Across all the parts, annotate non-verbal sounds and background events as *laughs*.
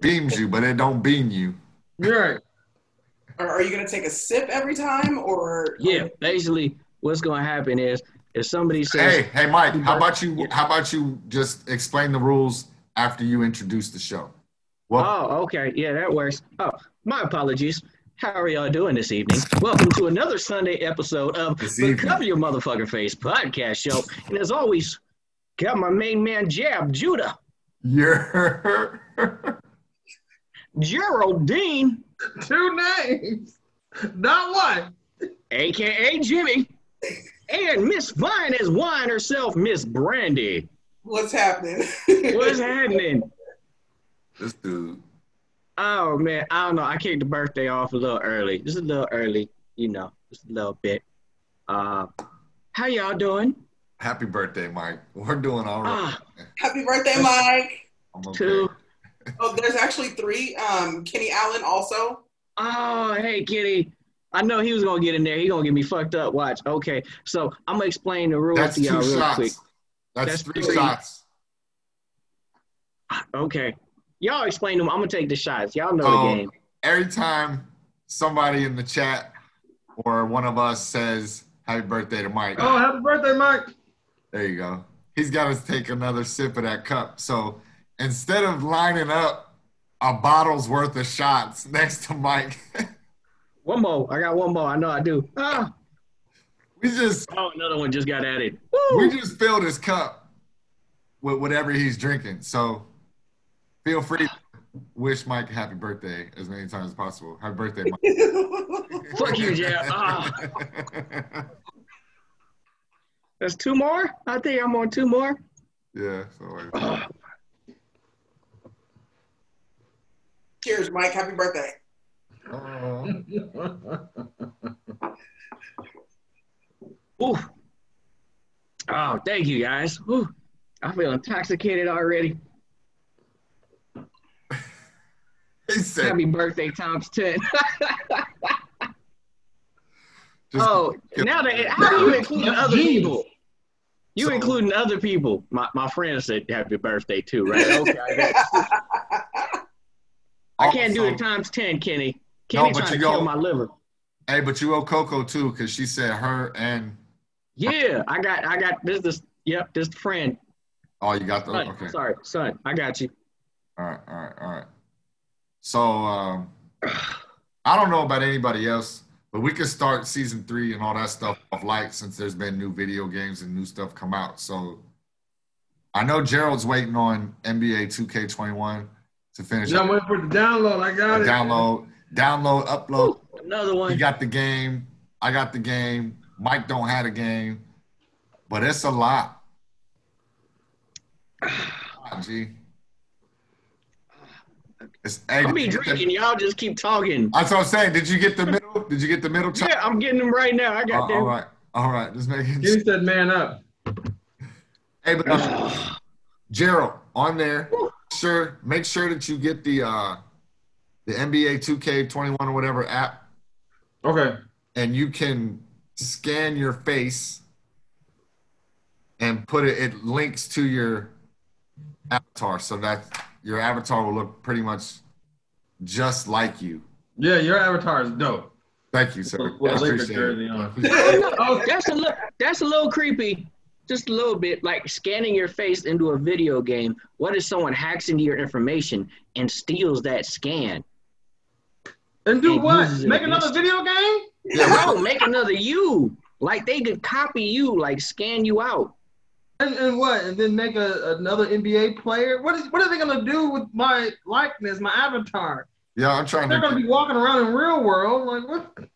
beams you, but it don't beam you. You're right. Are you gonna take a sip every time, or Yeah, basically, what's gonna happen is if somebody says, Hey, hey, Mike, how about you? How about you just explain the rules after you introduce the show? Well, "Oh, okay, yeah, that works." Oh, my apologies. How are y'all doing this evening? Welcome to another Sunday episode of the. Cover Your Motherfucker Face podcast show. And as always, got my main man Jab Judah, you're *laughs* Geraldine, Two names, not one. aka Jimmy, and Miss Fine as wine herself, Miss Brandy. what's happening? What's happening? this dude. Oh man, I don't know. I kicked the birthday off a little early, just a little early, you know, just a little bit. Uh, how y'all doing? Happy birthday, Mike. We're doing all right. Ah, Happy birthday, Mike. I'm okay. two. Oh, there's actually three. Um, Kenny Allen also. Oh, hey, Kitty. I know he was gonna get in there. He gonna get me fucked up. Watch. Okay, so I'm gonna explain the rules That's to y'all real shots. quick. That's, That's three three. shots. Okay, y'all explain them. I'm gonna take the shots. Y'all know Oh. the game. Every time somebody in the chat or one of us says happy birthday to Mike, Oh, happy birthday, Mike. there you go. He's got to take another sip of that cup. So instead of lining up a bottle's worth of shots next to Mike, *laughs* One more. I got one more. I know I do. Ah. we just Oh, another one just got added. we just filled his cup with whatever he's drinking. So feel free to wish Mike happy birthday as many times as possible. Happy birthday, Mike. *laughs* Fuck you, Jeff. Ah. *laughs* That's two more. I think I'm on two more. yeah. So like, Ah. Cheers, Mike. Happy birthday. oh. Ooh. Oh, thank you guys. Ooh. I feel intoxicated already. said, Happy birthday times 10. *laughs* oh, now that how are you including other people? You So- including other people. My my friend said happy birthday too, right? Okay, I, got you. *laughs* I can't do it times 10, Kenny. Kenny but trying to you kill my liver. Hey, but you owe Coco too, because she said her and Yeah, I got I got this this yep, this friend. oh, you got the Son, okay. Sorry, son. I got you. All right, all right, all right. So um, I don't know about anybody else, but we could start season three and all that stuff off light since there's been new video games and new stuff come out. So I know Gerald's waiting on NBA 2K21 to finish Yeah, I'm waiting for the download. I got the it. download, download, upload. Ooh, another one. You got the game. I got the game. Mike don't have a game, but it's a lot. *sighs* G. It's, hey, I'll be did you get the- drinking. Y'all just keep talking. That's what I'm saying. Did you get the middle? Did you get the middle? Yeah, I'm getting them right now. I Uh, got all them. right, all right. Just make it. Jimmy said, "Man up." Hey, but uh, *sighs* Gerald, on there, sure. Make sure that you get the uh, the NBA 2K21 or whatever app, Okay. and you can scan your face and put it. It links to your avatar, so that your avatar will look pretty much just like you. Yeah, your avatar is dope. Thank you, sir. With I a Laker appreciate jersey it. on. *laughs* Oh, that's a little that's a little creepy. Just a little bit, like scanning your face into a video game. What if someone hacks into your information and steals that scan? And do And what? Make another video game? Yeah, No, make another you. Like they could copy you, like scan you out. And, and what? And then make a, another NBA player? What is what are they gonna do with my likeness, my avatar? yeah. I'm trying They're gonna to. be walking around in real world. Like what?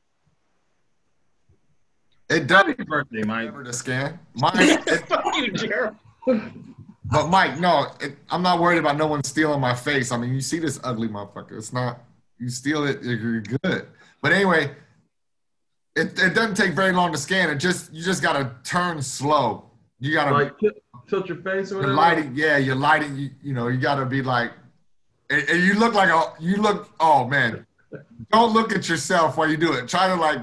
It does Happy birthday, Mike. remember the scan. Mine, *laughs* it, Fuck you, Gerald. but Mike, no, it, I'm not worried about no one stealing my face. I mean, you see this ugly motherfucker. It's not. You steal it, you're good. But anyway, it, it doesn't take very long to scan. It just you just gotta turn slow. You gotta Like tilt, tilt your face or whatever. lighting. Yeah, your lighting. You, you know, you gotta be like. And, and you look like a. You look. Oh man, don't look at yourself while you do it. Try to like,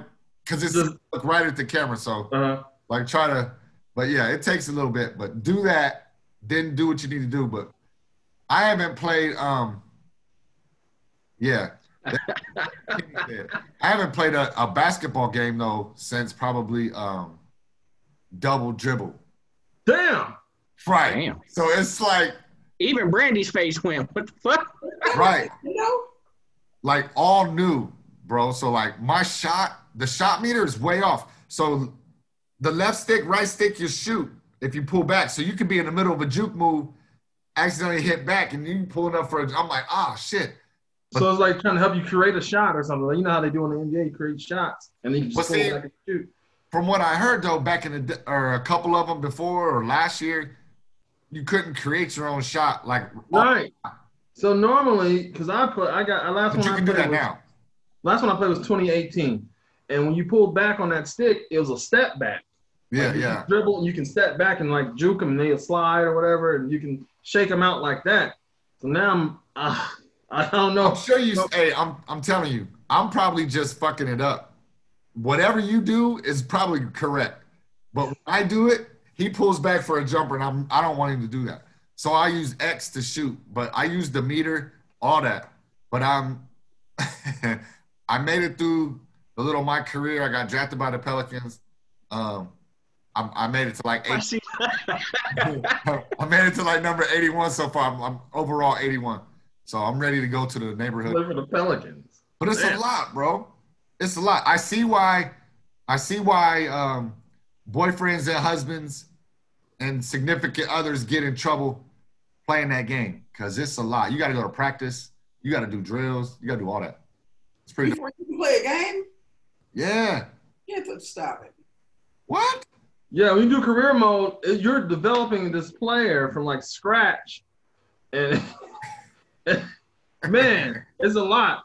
cause it's Just- look right at the camera. So Uh-huh. like try to but yeah it takes a little bit but do that then do what you need to do but i haven't played um Yeah. *laughs* I haven't played a, a basketball game though since probably um, double dribble. Damn. Right. Damn. So it's like Even Brandy's face went, what the fuck? right, You know? like all new, bro. So like my shot, the shot meter is way off. So the left stick, right stick, you shoot if you pull back. So you could be in the middle of a juke move, accidentally hit back, and you pulling up for. A, I'm like, ah, shit. So it's like trying to help you create a shot or something. Like, you know how they do in the NBA, create shots, and then you But just see- back and shoot. From what I heard though, back in the or a couple of them before or last year, you couldn't create your own shot. Like, Right. So normally, because I put, I got last but one you I can do that was, now. Last one I played was 2018, and when you pulled back on that stick, it was a step back. Yeah, Like, yeah. dribble, and you can step back and like juke them, and they'll slide or whatever, and you can shake them out like that. So now I'm, uh, *laughs* I don't know. I'm sure you. Hey, I'm I'm telling you, I'm probably just fucking it up. Whatever you do is probably correct, but when I do it, he pulls back for a jumper, and I'm I don't want him to do that. So I use X to shoot, but I use the meter, all that. But I'm, *laughs* I made it through the little my career. I got drafted by the Pelicans. Um, I, I made it to like I eight. see. *laughs* *laughs* I made it to like number 81 so far. I'm, I'm overall 81. So I'm ready to go to the neighborhood. Play for the Pelicans. But it's a lot, bro. It's a lot. I see why. I see why um, boyfriends and husbands and significant others get in trouble playing that game because it's a lot. You got to go to practice. You got to do drills. You got to do all that. It's pretty. Before you play a game, Yeah. you have to stop it. What? Yeah, when you do career mode, you're developing this player from like scratch, and *laughs* man, it's a lot.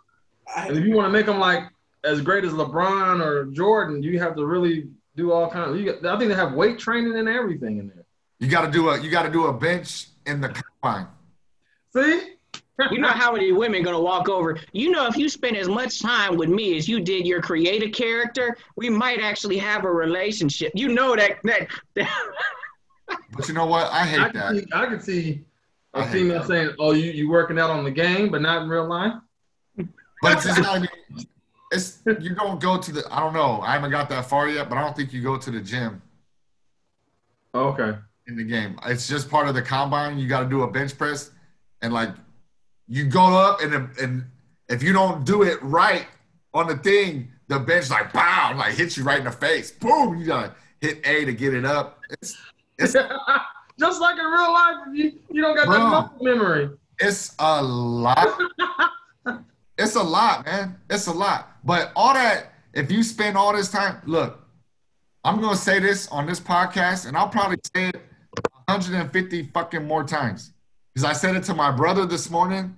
And if you want to make them like as great as LeBron or Jordan, you have to really do all kinds. Of, you got, I think they have weight training and everything in there. You got to do a. You got to do a bench in the combine. See, You know how many women gonna walk over? You know, if you spend as much time with me as you did your creative character, we might actually have a relationship. You know that that, that But you know what? I I hate can that. see, I can see I a hate female that. saying, "Oh, you you working out on the game, but not in real life." But it's not. It's you don't go to the. I don't know. I haven't got that far yet, but I don't think you go to the gym Okay. in the game. It's just part of the combine. You got to do a bench press, and like you go up, and and if you don't do it right on the thing, the bench like bow, like hits you right in the face. Boom! You gotta hit A to get it up. It's it's *laughs* Just like in real life, you, you don't got that Bro. muscle memory. it's a lot. *laughs* It's a lot, man. It's a lot. But all that, if you spend all this time, look, I'm gonna say this on this podcast, and I'll probably say it 150 fucking more times. Because I said it to my brother this morning.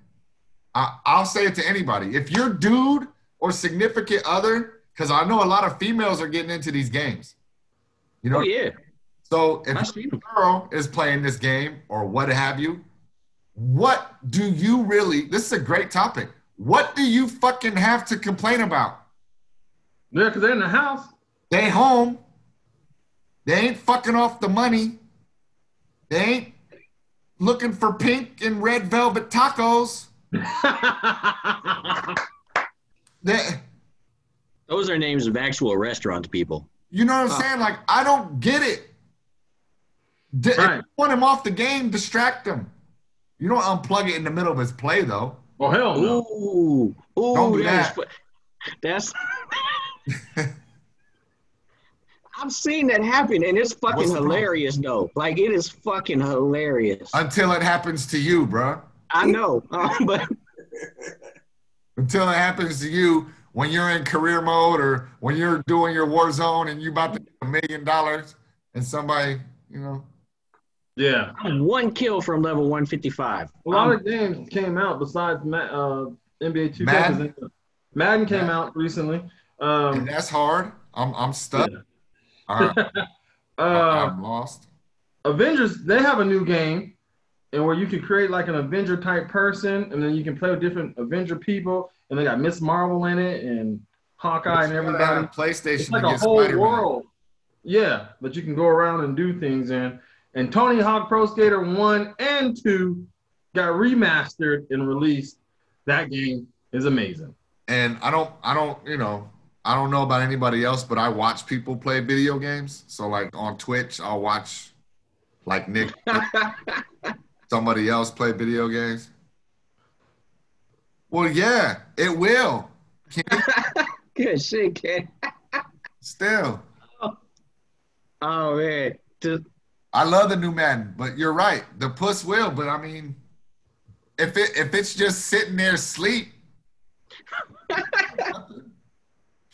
I, I'll say it to anybody. If your dude or significant other, because I know a lot of females are getting into these games. You know, oh yeah, so if a girl is playing this game or what have you, what do you really? This is a great topic. What do you fucking have to complain about? Yeah, because they're in the house. They home. They ain't fucking off the money. They ain't looking for pink and red velvet tacos. *laughs* They, Those are names of actual restaurants, people. you know what I'm saying? Like I don't get it. D- If Right. you want him off the game, distract him. You don't unplug it in the middle of his play though. oh hell no. Ooh, ooh, Don't do that. that's. *laughs* I've seen that happen, and it's fucking What's the problem? hilarious, though. Like it is fucking hilarious. Until it happens to you, bruh. I know, um, *laughs* but Until it happens to you when you're in career mode or when you're doing your Warzone and you about to get a million dollars and somebody, you know. Yeah. I'm one kill from level 155. A lot Um, of games came out besides Ma- uh, NBA 2K. Madden? Madden came Madden. out recently. And Um, that's hard. I'm I'm stuck. Yeah. All right. *laughs* uh, I'm lost. Avengers, they have a new game, and where you can create like an Avenger type person, and then you can play with different Avenger people, and they got Miss Marvel in it, and Hawkeye and everybody. PlayStation It's like a whole Spider-Man. world. Yeah, but you can go around and do things in. And Tony Hawk Pro Skater 1 and 2 got remastered and released. That game is amazing. and I don't, I don't, you know, I don't know about anybody else, but I watch people play video games. So like on Twitch, I'll watch like Nick, *laughs* somebody else play video games. Well, yeah, it will. *laughs* Good shit, kid. Still, *laughs* Oh man. To- I love the new Madden, but you're right. The puss will, but I mean, if it if it's just sitting there asleep,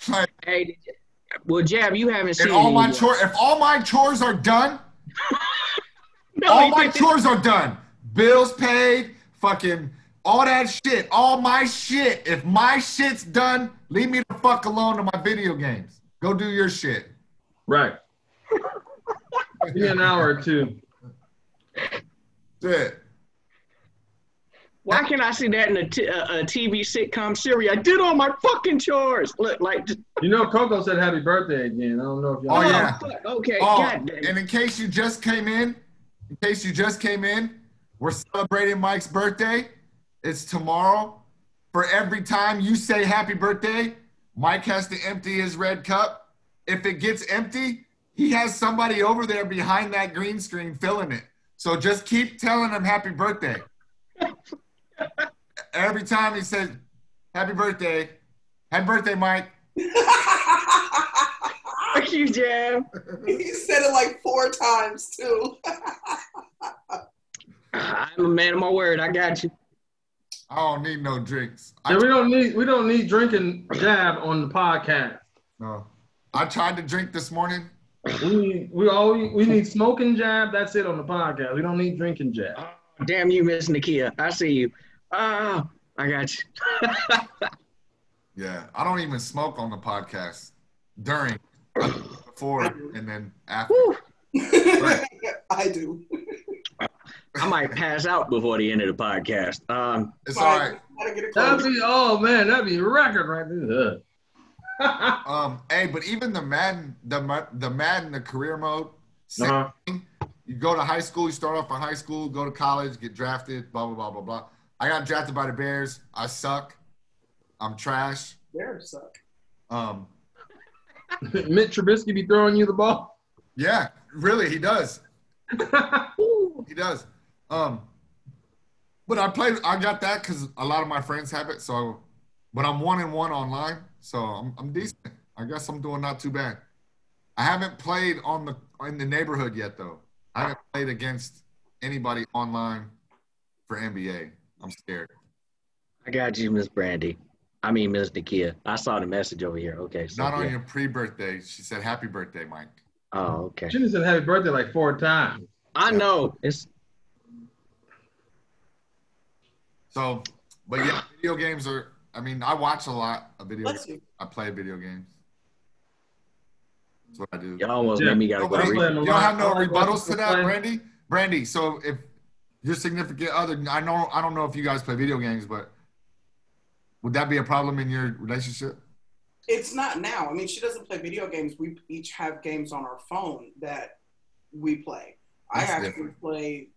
like, hey, did you- well, Jab, you haven't seen all my chores, if all my chores are done, *laughs* No, all my didn't. chores are done. Bills paid, fucking all that shit, all my shit. If my shit's done, leave me the fuck alone to my video games. Go do your shit. Right. Give me an hour or two. Shit. Why can't I see that in a, t- a, a TV sitcom series? I did all my fucking chores. Look, like, just, You know, Coco said happy birthday again. I don't know if y'all. Oh, yeah. Oh, fuck, okay, Oh, God damn. and in case you just came in, in case you just came in, we're celebrating Mike's birthday. It's tomorrow. For every time you say happy birthday, Mike has to empty his red cup. If it gets empty, he has somebody over there behind that green screen filling it. So just keep telling him happy birthday. *laughs* every time he says happy birthday, happy birthday, Mike. Fuck you, Jab. *laughs* he said it like four times too. I'm a man of my word. I got you. I don't need no drinks. I Yeah, we don't need we don't need drinking jab on the podcast. No. I tried to drink this morning. We need we all we need smoking jab. That's it on the podcast. We don't need drinking jab. Oh, damn you, Miss Nakia. I see you. Ah, I got you. *laughs* Yeah. I don't even smoke on the podcast during, before, and then after. Whew. *laughs* I do. I might pass out before the end of the podcast. Um, It's all right. Gotta get it That'd be oh man, that'd be a record right there. *laughs* Um, hey, but even the Madden, the Ma- the Madden, the career mode, same Uh-huh. thing. you go to high school, you start off in high school, go to college, get drafted, blah blah blah blah blah. I got drafted by the Bears. I suck. I'm trash. Bears suck. Um, *laughs* Mitch Trubisky be throwing you the ball. yeah, really, he does. *laughs* He does. Um, but I played. I got that because a lot of my friends have it. So, but I'm one and one online, so I'm, I'm decent. I guess I'm doing not too bad. I haven't played on the in the neighborhood yet, though. I haven't played against anybody online for NBA. I'm scared. I got you, Miss Brandy. I mean, Miss Nakia. I saw the message over here. Okay. So, Not on yeah. your pre-birthday. She said, "Happy birthday, Mike." Oh, okay. She said happy birthday like four times. I know. It's So, but yeah, video games are. I mean, I watch a lot of video. Let's games. see. I play video games. That's what I do. Y'all almost Yeah. made me gotta go. Nobody, I'm Read. playing a you don't have no rebuttals to that, people play. Brandy. Brandy. So if your significant other, I know, I don't know if you guys play video games, but would that be a problem in your relationship? It's not now. I mean, she doesn't play video games. We each have games on our phone that we play. That's I actually different. play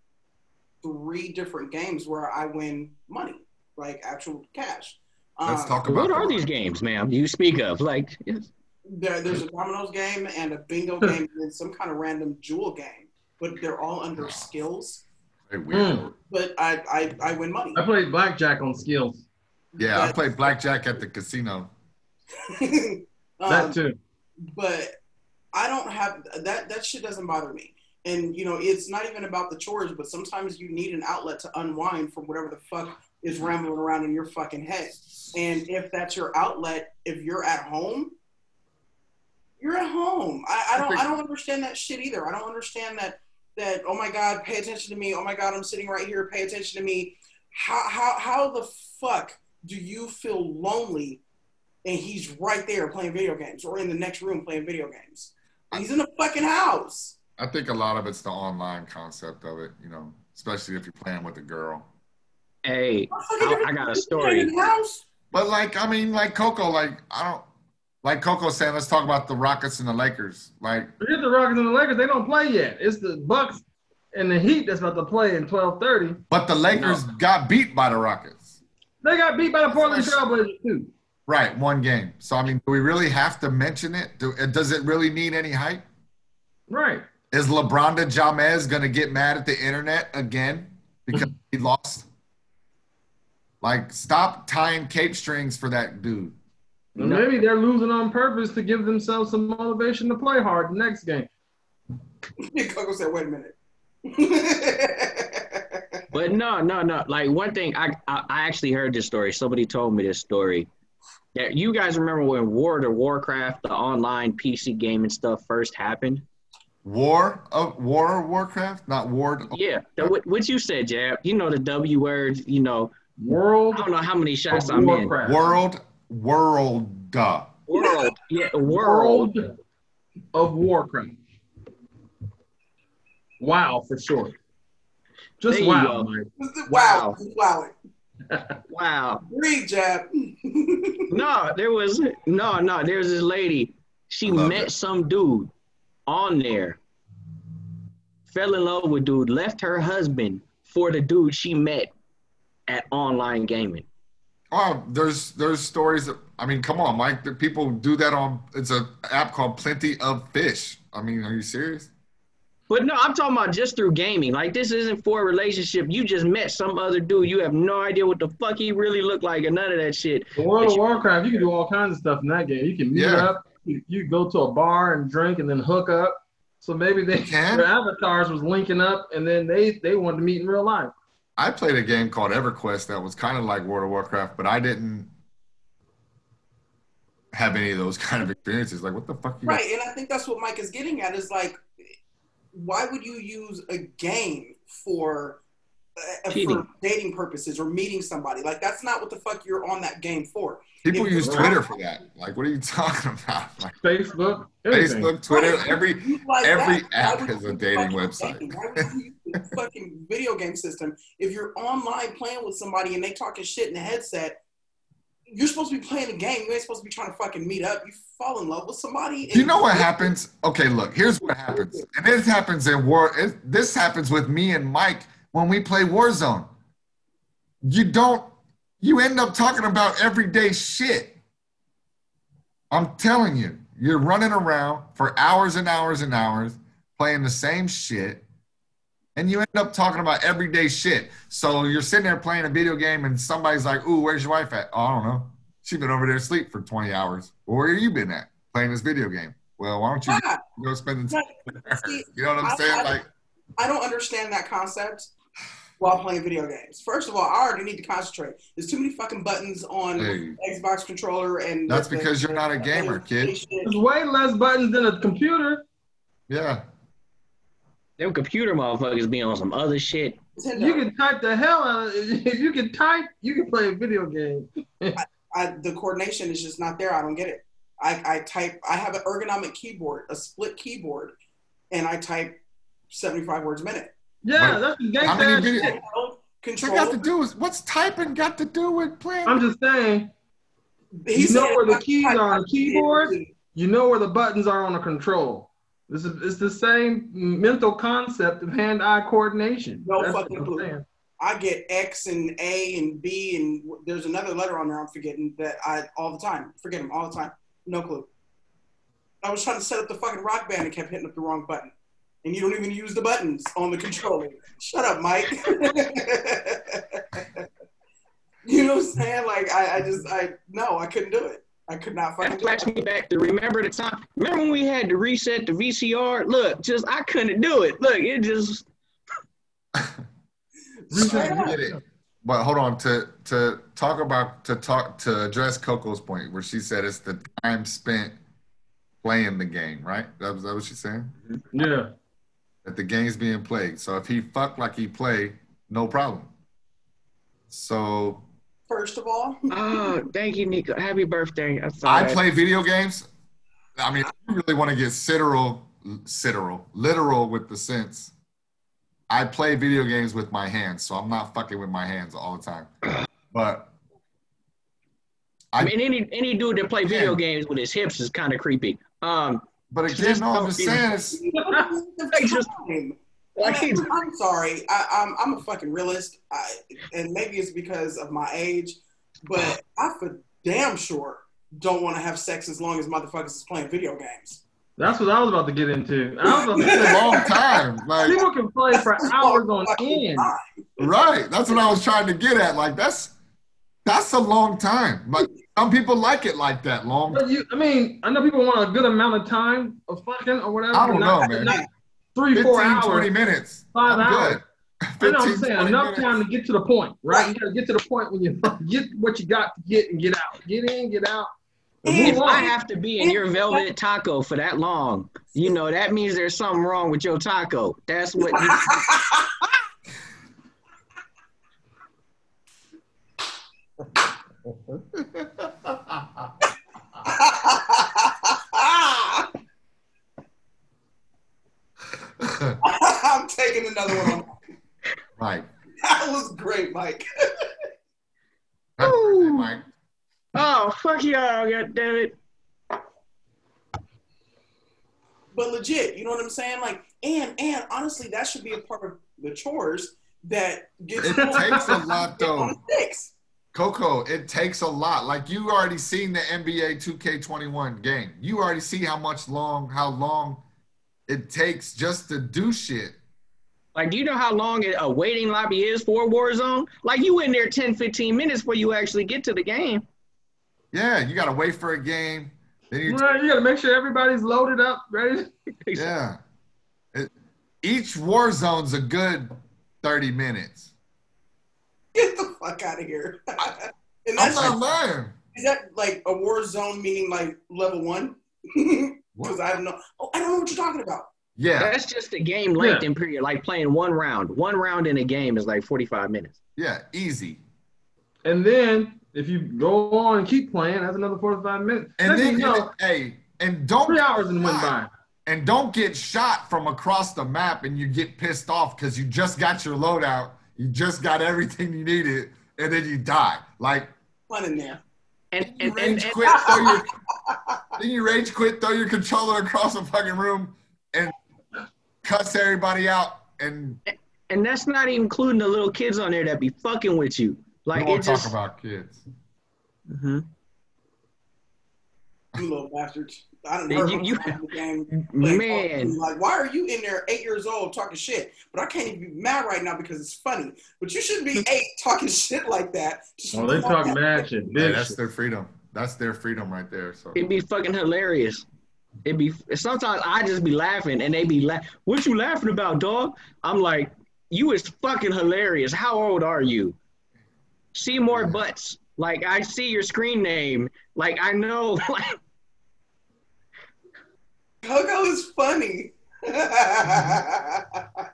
three different games where I win money, like actual cash. Let's Um, talk about What are the- these games, ma'am? You speak of like yes. There, there's a dominoes game and a bingo *laughs* game and some kind of random jewel game, but they're all under skills. Very weird. Mm. But I, I, I win money. I played blackjack on skills. Yeah, I But- played blackjack at the casino. *laughs* That Um, too. but I don't have that. That shit doesn't bother me. And you know, it's not even about the chores, but sometimes you need an outlet to unwind from whatever the fuck is rambling around in your fucking head. And if that's your outlet, if you're at home, you're at home. I, I don't. I don't understand that shit either. I don't understand that. That oh my god, pay attention to me. Oh my god, I'm sitting right here. Pay attention to me. How how how the fuck do you feel lonely and he's right there playing video games or in the next room playing video games. He's in the fucking house. I think a lot of it's the online concept of it, you know, especially if you're playing with a girl. Hey, I, I got a story. in the house. But like, I mean, like Coco, like I don't, like Coco said, let's talk about the Rockets and the Lakers. Like, Forget the Rockets and the Lakers. They don't play yet. It's the Bucks and the Heat that's about to play in twelve thirty. but the Lakers got beat by the Rockets. They got beat by the Portland Fresh. Trailblazers too. Right, one game. So I mean, do we really have to mention it? Do, does it really need any hype? Right. Is LeBron James gonna get mad at the internet again because *laughs* he lost? Like, stop tying cape strings for that dude. And No. maybe they're losing on purpose to give themselves some motivation to play hard the next game. *laughs* Coco said, "Wait a minute." *laughs* But no, no, no. Like one thing, I, I I actually heard this story. Somebody told me this story. That you guys remember when War of Warcraft, the online PC game and stuff, first happened? War of War of Warcraft, not Ward. of- Yeah, that, what, what you said, Jab. You know the W words. You know, World I don't know how many shots I'm in. World World. Duh. World, yeah, world. World of Warcraft. Wow, for sure. Just There wow, go. Wow, wow, Wow. *laughs* Read, Jab. *laughs* No, there was no, no. There's this lady. She met it. some dude on there. Fell in love with dude. Left her husband for the dude she met at online gaming. Oh, there's there's stories. That, I mean, come on, Mike. The people do that on. It's an app called Plenty of Fish. I mean, are you serious? But no, I'm talking about just through gaming. Like this isn't for a relationship. You just met some other dude. You have no idea what the fuck he really looked like and none of that shit. The World of Warcraft, you can do all kinds of stuff in that game. You can meet Yeah. up, you, you go to a bar and drink and then hook up. So maybe they can? their avatars was linking up and then they they wanted to meet in real life. I played a game called EverQuest that was kind of like World of Warcraft, but I didn't have any of those *laughs* kind of experiences. Like, what the fuck? You Right, and I think that's what Mike is getting at is like, why would you use a game for uh, Cheating. for dating purposes or meeting somebody? Like that's not what the fuck you're on that game for. People If use Twitter for that. Like, what are you *laughs* talking about? Like, Facebook, anything. Facebook, Twitter, every like every that, app would is a dating website. dating? Why would you use the fucking video game system if you're online playing with somebody and they talking shit in the headset? You're supposed to be playing a game. You ain't supposed to be trying to fucking meet up. You fall in love with somebody. You know what happens? Okay, look, here's what happens. And this happens in war. It, this happens with me and Mike when we play Warzone. You don't, you end up talking about everyday shit. I'm telling you, you're running around for hours and hours and hours playing the same shit. And you end up talking about everyday shit. So you're sitting there playing a video game and somebody's like, Ooh, where's your wife at? Oh, I don't know. She's been over there asleep for 20 hours. Well, where have you been at? Playing this video game. Well, why don't you Yeah. go spend the time with *laughs* her? See, You know what I'm I- saying? I- Like, I don't understand that concept while playing video games. First of all, I already need to concentrate. There's too many fucking buttons on hey, Xbox controller and that's the- because you're not a gamer, kid. There's way less buttons than a computer. Yeah. Them computer motherfuckers be on some other shit. You can type the hell out of it. If you can type, you can play a video game. *laughs* I, the coordination is just not there. I don't get it. I, I type. I have an ergonomic keyboard, a split keyboard, and I type 75 words a minute. Yeah, that's the how many video- shit. Handheld What Control. got to do is what's typing got to do with playing? I'm just saying, He You know where the keys are on the should be able keyboard? you know where the buttons are on a control. This is it's the same mental concept of hand-eye coordination. No That's fucking I'm clue. saying. I get X and A and B and there's another letter on there I'm forgetting that I all the time forget them all the time. No clue. I was trying to set up the fucking rock band and kept hitting up the wrong button. And you don't even use the buttons on the controller. Shut up, Mike. *laughs* you know what I'm saying? Like I, I just I no, I couldn't do it. I could not fucking That do flashed me back to remember the time. Remember when we had to reset the VCR? Look, just I couldn't do it. Look, it just *laughs* So get it. But hold on to to talk about to talk to address Coco's point where she said it's the time spent playing the game, right? That was that what she's saying? Yeah. That the game's being played. So if he fuck like he play, no problem. So First of all, *laughs* oh, thank you, Nico. Happy birthday. I, saw I play video games. I mean, I really want to get literal, literal, literal with the sense. I play video games with my hands, so I'm not fucking with my hands all the time. But I mean, any any dude that play video Yeah. games with his hips is kind of creepy. Um, but again, no, I'm just saying *laughs* it's just- time. like I'm, I'm sorry. I, I'm I'm a fucking realist, I, and maybe it's because of my age. but I for damn sure don't want to have sex as long as motherfuckers is playing video games. That's what I was about to get into. I was about to It's *laughs* a long *laughs* time. Like, people can play for hours on end. time. right. That's what I was trying to get at. Like, that's that's a long time. But some people like it like that long. But you, I mean, I know people want a good amount of time of fucking or whatever. I don't not- know, man. not Three, 15, four hours. 20 minutes. Five I'm hours. good. I know what I'm saying enough minutes. time to get to the point, right? Right. You gotta get to the point when you *laughs* get what you got to get and get out. Get in, get out. and And move If. I have to be in your velvet taco for that long, you know that means there's something wrong with your taco. That's what. *laughs* *laughs* *laughs* I'm taking another one. right. That was great, Mike. Happy birthday, Mike. oh fuck y'all! God damn it! But legit, you know what I'm saying? Like, and and honestly, that should be a part of the chores that gets It takes a *laughs* lot, though. on sticks. Coco, it takes a lot. Like you already seen the NBA 2K21 game. You already see how much long, how long it takes just to do shit. Like, do you know how long a waiting lobby is for Warzone? Like, you in there 10, 15 minutes before you actually get to the game. Yeah, you gotta wait for a game. Then you, Right, you gotta make sure everybody's loaded up, ready. *laughs* yeah. It, each Warzone's a good 30 minutes. Get the fuck out of here. *laughs* and I'm not lying. is that like a war zone meaning like level one? *laughs* Because I have no. Oh, I don't know what you're talking about. Yeah, That's just a game length and period. Like playing one round. One round in a game is like 45 minutes. yeah, easy. And then if you go on and keep playing, that's another 45 minutes. And Next then thing you know, hey, and don't three hours and went by. and don't get shot from across the map and you get pissed off because you just got your loadout, you just got everything you needed, and then you die. Like Fun in there. And and, and, rage and quit, throw your *laughs* then you rage quit, throw your controller across the fucking room, and cuss everybody out. And and that's not even including the little kids on there that be fucking with you. Like we won't talk just about kids. Mm Mhm. You little bastards. I don't Yeah, know. you- you- the game. Like, man. Like, why are you in there eight years old talking shit? But I can't even be mad right now because it's funny. But you shouldn't be *laughs* eight talking shit like that. Just Oh, they talk mad shit. Yeah, that's their freedom. That's their freedom right there. So It'd be fucking hilarious. It'd be sometimes I just be laughing and they be like, "What you laughing about, dog?" I'm like, "You is fucking hilarious. How old are you?" See more butts. Like I see your screen name. Like I know. *laughs* Like Coco is funny. *laughs*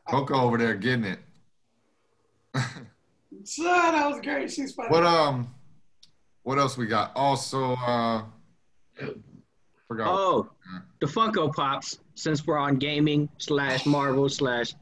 Coco over there getting it. *laughs* so, that was great. She's funny. What um, what else we got? Also, uh, forgot. oh, the Funko Pops. Since we're on gaming slash Marvel slash.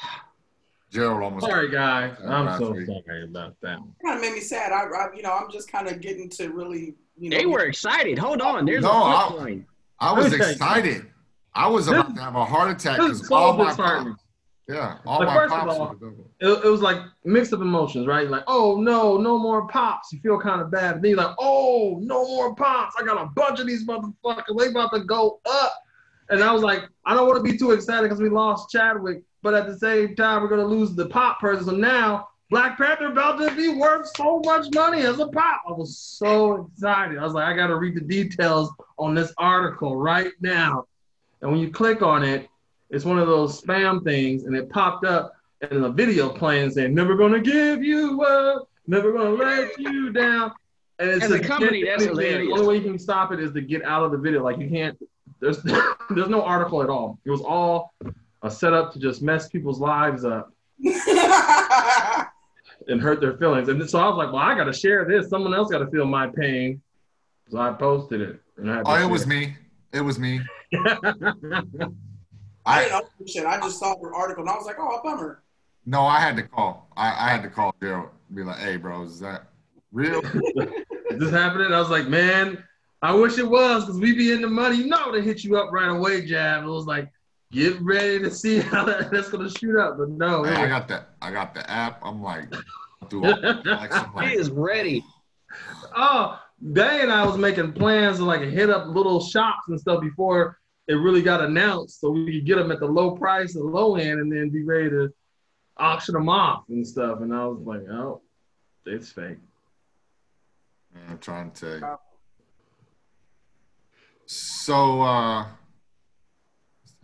*sighs* Gerald almost. Sorry, guys. I'm so week. sorry about that. one. kind of made me sad. I, I, you know, I'm just kind of getting to really, you know. They were excited. Hold on. There's No, a I- flip coin. I was Let me tell you excited. I was about to have a heart attack because all my pops, yeah, all Like, my first of pops all. It, it was like mixed up emotions, right? Like, oh no, no more pops. You feel kind of bad. Then you're like, oh, no more pops. I got a bunch of these motherfuckers. They about to go up. And I was like, I don't want to be too excited because we lost Chadwick, but at the same time, we're gonna lose the pop person. So now Black Panther about to be worth so much money as a pop. I was so excited. I was like, I gotta read the details on this article right now. And when you click on it, it's one of those spam things, and it popped up and a video playing saying, "Never gonna give you up, never gonna let you down." And it's As a like, company, that's do anything. hilarious. The only way you can stop it is to get out of the video. Like you can't. There's *laughs* there's no article at all. It was all a setup to just mess people's lives up *laughs* and hurt their feelings. And so I was like, well, I got to share this. Someone else got to feel my pain. So I posted it. And I Oh, it share was me. It was me. *laughs* I I didn't know shit. I just saw the article and I was like, oh, a bummer. no, I had to call. I, I had to call Gerald. Be like, hey, bro, is that real? *laughs* Is this happening? I was like, man, I wish it was because we be in the money. You know, they hit you up right away, Jab. It was like, get ready to see how that, *laughs* that's gonna shoot up. But no, Hey, I got that. I got the app. I'm like, through all the *laughs* He is ready. oh, Day and I was making plans to like hit up little shops and stuff before it really got announced, so we could get them at the low price, the low end, and then be ready to auction them off and stuff. And I was like, oh, it's fake. I'm trying to tell you. So, uh,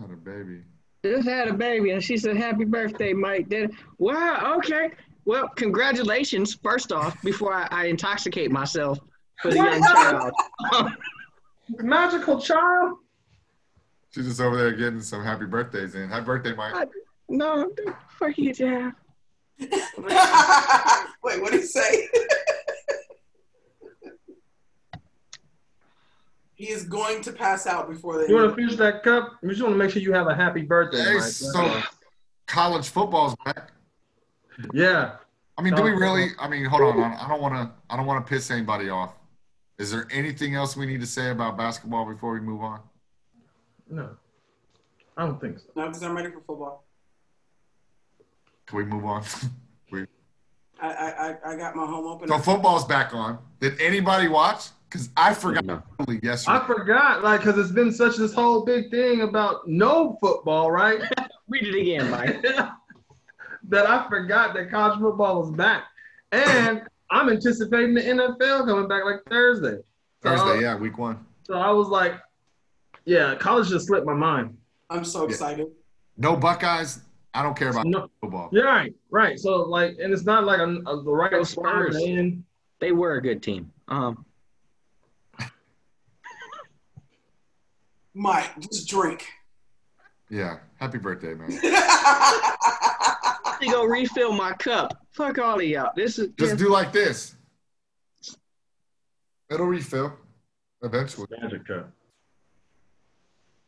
it's not a baby. Just had a baby, and she said, "Happy birthday, Mike." Then, wow, okay. Well, congratulations. First off, before I, I intoxicate myself for the young child. *laughs* Magical child. She's just over there getting some happy birthdays in. Happy birthday, Mike. no, fuck you, Jeff. *laughs* Wait, what did he say? *laughs* he is going to pass out before they. You want to finish that cup? We just want to make sure you have a happy birthday, Hey, Mike. so college football's back. yeah. I mean, do we really? I mean, hold on. I I don't want to. I don't want to piss anybody off. Is there anything else we need to say about basketball before we move on? No, I don't think so. No, because I'm ready for football. Can we move on? *laughs* we, I, I, I- I got my home open. so football's back on. Did anybody watch? Because I forgot No. totally yesterday. I forgot, like, because it's been such this whole big thing about no football, right? *laughs* Read it again, Mike. *laughs* that I forgot that college football was back, and I'm anticipating the NFL coming back like Thursday. So, Thursday, yeah, week one. So I was like, yeah, college just slipped my mind. I'm so excited. No Buckeyes. I don't care about No, football. you're right, right. So like, and it's not like a, a, the right Those spot Spurs. They were a good team. Um, Mike, just drink. Yeah. Happy birthday, man. *laughs* they go refill my cup. Fuck all of y'all. This is Just do like this. It'll refill eventually. Magic cup.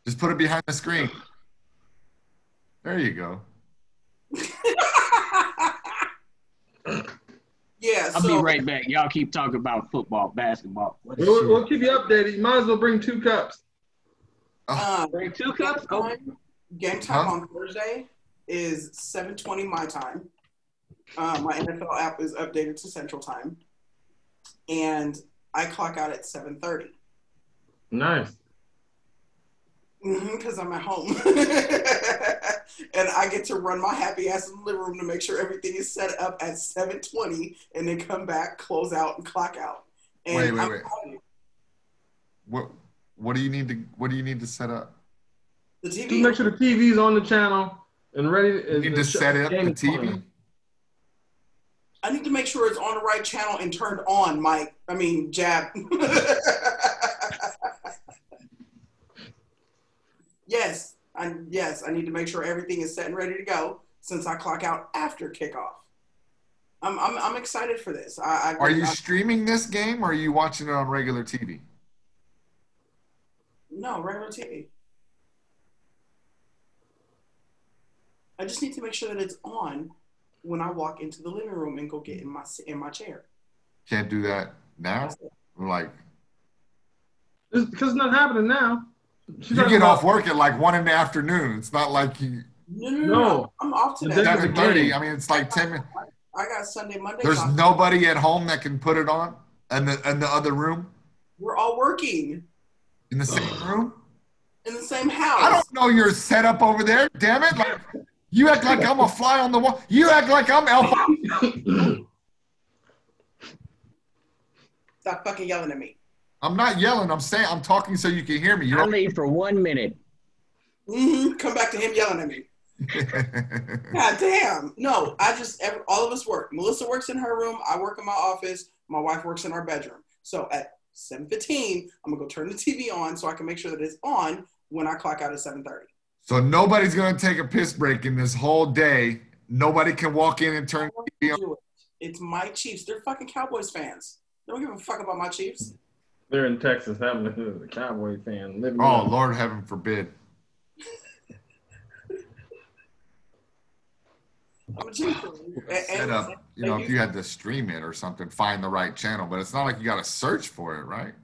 Just put it behind the screen. There you go. *laughs* yeah, I'll so be right back. Y'all keep talking about football, basketball. We'll, we'll keep you updated. You might as well bring two cups. Um, Bring two game cups. Oh, time, game time Huh? on Thursday is 7:20 my time. Uh, my NFL app is updated to Central Time, and I clock out at 7:30 Nice. because I'm at home, *laughs* and I get to run my happy ass in the living room to make sure everything is set up at 7:20, and then come back, close out, and clock out. And Wait, wait, I'm wait. What what do you need to what do you need to set up? The Just make sure the TV's on the channel and ready. You need to set up the TV. I need to make sure it's on the right channel and turned on, Mike. I mean, Jab. *laughs* yes, I, yes, I need to make sure everything is set and ready to go since I clock out after kickoff. I'm, I'm, I'm excited for this. I, I, Are you I, streaming this game or are you watching it on regular TV? No regular TV. I just need to make sure that it's on when I walk into the living room and go get in my in my chair. Can't do that now. I'm Like Because it's not happening now. She's you talking get about- off work at like one in the afternoon. It's not like you No, no, no, No. no. I'm off today. day- seven thirty. I mean, it's like ten minutes. I got Sunday, Monday. There's off. nobody at home that can put it on, and the and the other room We're all working in the same room. in the same house. I don't know your setup over there. Damn it! Like you act like I'm a fly on the wall. You act like I'm Alpha. *coughs* Stop fucking yelling at me. I'm not yelling. I'm saying I'm talking so you can hear me. You're. leave for one minute. hmm Come back to him yelling at me. *laughs* God damn. No, I just, every, all of us work. Melissa works in her room. I work in my office. My wife works in our bedroom. So at 7.15, I'm going to go turn the TV on so I can make sure that it's on when I clock out at 7.30. so nobody's gonna take a piss break in this whole day. Nobody can walk in and turn the TV on. It's my Chiefs. They're fucking Cowboys fans. They don't give a fuck about my Chiefs. They're in Texas having a Cowboy fan living. Oh Lord, heaven forbid. I'm a Chiefs Set up. You know, if you had to stream it or something, find the right channel. But it's not like you got to search for it, right?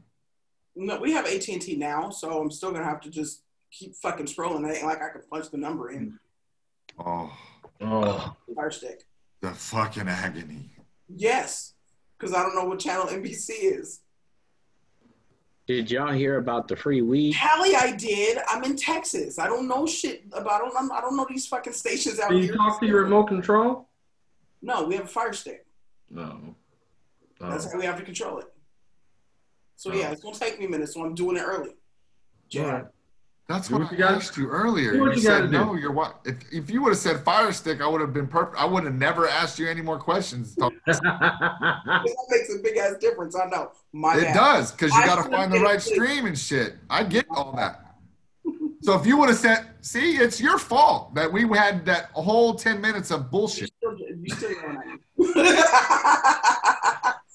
No, we have AT and T now, so I'm still gonna have to just keep fucking scrolling. It ain't like I can punch the number in Oh, Oh, Fire Stick. the fucking agony. Yes, because I don't know what channel NBC is. Did y'all hear about the free weed? Hallie, I did. I'm in Texas. I don't know shit about. I don't. I don't know these fucking stations out here. Can you talk to your remote control? No, we have a fire stick. No. That's oh. how we have to control it. So Oh. yeah, it's gonna take me a minute. So I'm doing it early. Yeah. That's Do what, what I gotta- asked you earlier. do you you gotta said no. You're what? If, if you would have said fire stick, I would have been perfect. I would have never asked you any more questions. *laughs* That makes a big ass difference. I know. My It bad. does because you got to find the right clear. stream and shit. I get *laughs* all that. So if you would have said, "See, it's your fault that we had that whole ten minutes of You bullshit." still, you still yelling at me. *laughs*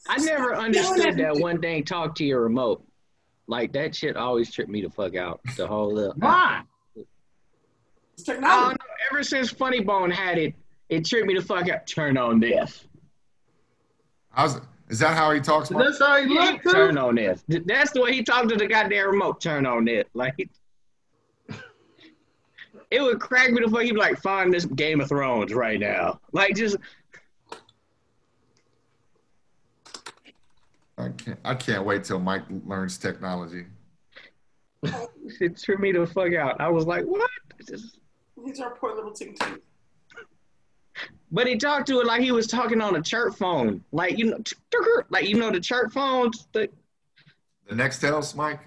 I never understood that one thing. Talk to your remote. Like that shit always tripped me the fuck out. The whole uh, *laughs* Why? It's I don't technology. know. Ever since Funny Bone had it, it tripped me the fuck out. Turn on this. How's is that how he talks? Mark? That's how he look Turn on this. That's the way he talked to the goddamn remote. Turn on this. *laughs* Like it would crack me the fuck. He'd be like, "Find this Game of Thrones right now." Like just I can't. I can't wait till Mike learns technology. *laughs* it tripped me the fuck out. I was like, "What?" It's just- He's our poor little ting ting. But he talked to it like he was talking on a church phone. Like you know, like you know the church phones. The, The Nextels, Mike.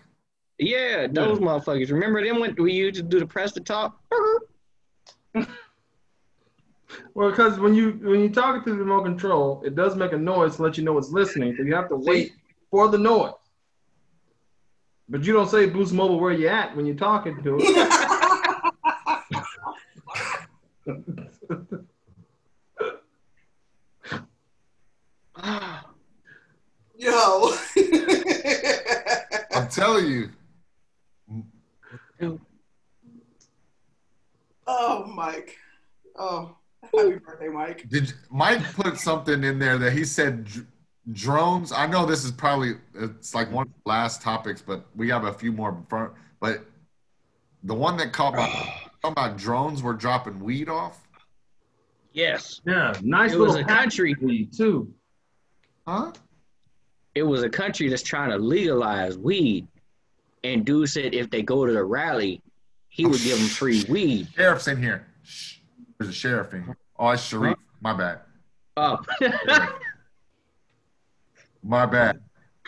yeah, those motherfuckers. Remember them when we used to do the press to talk? *laughs* Well, because when you when you talk to the remote control, it does make a noise to let you know it's listening. So you have to wait for the noise. But you don't say Boost Mobile where you at when you're talking to it. Yo. I'm telling you. oh, Mike. Oh, happy birthday, Mike. Did Mike put something in there that he said dr- drones? I know this is probably it's like one of the last topics, but we have a few more. fir- But the one that caught my *sighs* talking about drones were dropping weed off, Yes, Yeah, nice it was little a country. weed too. huh? It was a country that's trying to legalize weed, and dude said if they go to the rally, he would give them free weed. Sheriff's in here. Shh. There's a sheriff in here. Oh, it's Sharif. My bad. Oh, *laughs* My bad.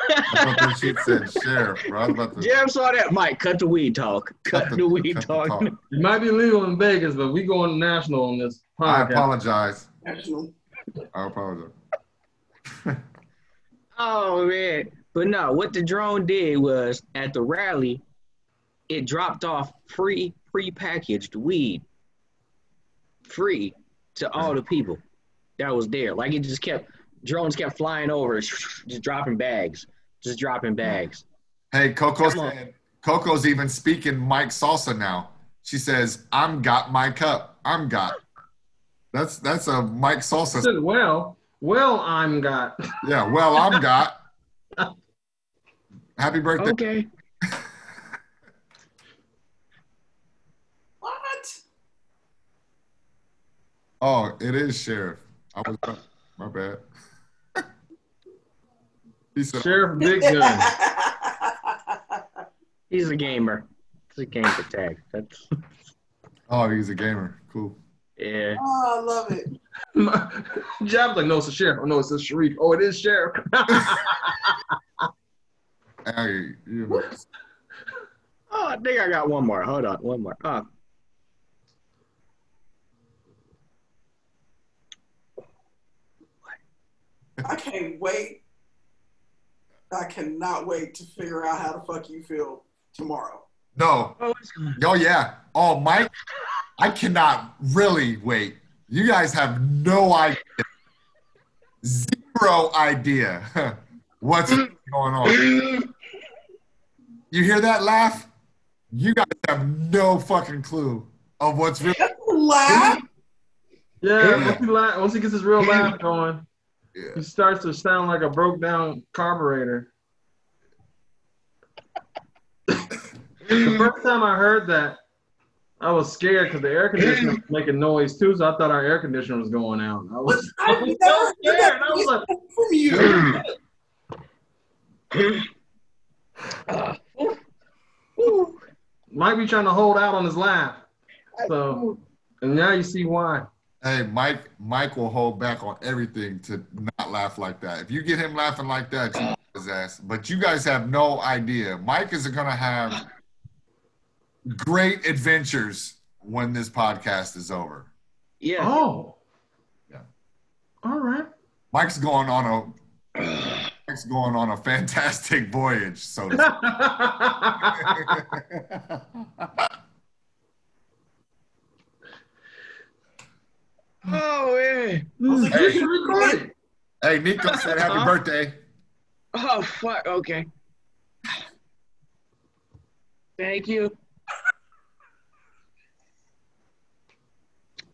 I thought said sheriff, bro. I was about to. Jeff saw that. Mike, cut the weed talk. Cut, Cut the- the, weed cut the talk. talk. It might be legal in Vegas, but we going national on this I apologize. National. I apologize. *laughs* Oh man. But no, what the drone did was at the rally, it dropped off free pre-packaged weed. Free to all the people that was there. Like it just kept drones kept flying over, just dropping bags. Just dropping bags. Hey, Coco Come on. said, Coco's even speaking Mike Salsa now. She says, "I'm got my cup. I'm got." That's that's a Mike Salsa. Said, well, well, I'm got. Yeah. Well, I'm got. *laughs* Happy birthday. Okay. *laughs* What? Oh, it is sheriff. I was my bad. *laughs* he said, Sheriff oh. Big Gun. *laughs* He's a gamer. It's a game for tag. That's *laughs* "Oh, he's a gamer. Cool." yeah. oh, I love it. Jab's like, no, it's a sheriff. Oh, no, it's a Sharif. Oh, it is sheriff. Hey, you know, Oh, I think I got one more. Hold on, one more. Oh, I can't wait. I cannot wait to figure out how the fuck you feel tomorrow. no. oh. Oh yeah. Oh, Mike, I cannot really wait. You guys have no idea, zero idea *laughs* what's going on. You hear that laugh? You guys have no fucking clue of what's really. Laugh. yeah, Yeah. once he, la- once he gets his real laugh *laughs* going, he starts to sound like a broke down carburetor. the *coughs* first time I heard that, I was scared because the air conditioner was making noise too, so I thought our air conditioner was going out. I was, I was so scared. I was like, from you. Uh, woo. Mike be trying to hold out on his laugh. So, and now you see why. Hey, Mike. Mike will hold back on everything to not laugh like that. If you get him laughing like that, you oh. his ass. But you guys have no idea. Mike is gonna have great adventures when this podcast is over. Yeah. Oh. Yeah. All right. Mike's going on a Mike's going on a fantastic voyage. So. *laughs* *laughs* to speak. Oh man. was like, mm-hmm. You should record it. hey, Nico said happy Huh? birthday. Oh fuck. Okay. Thank you.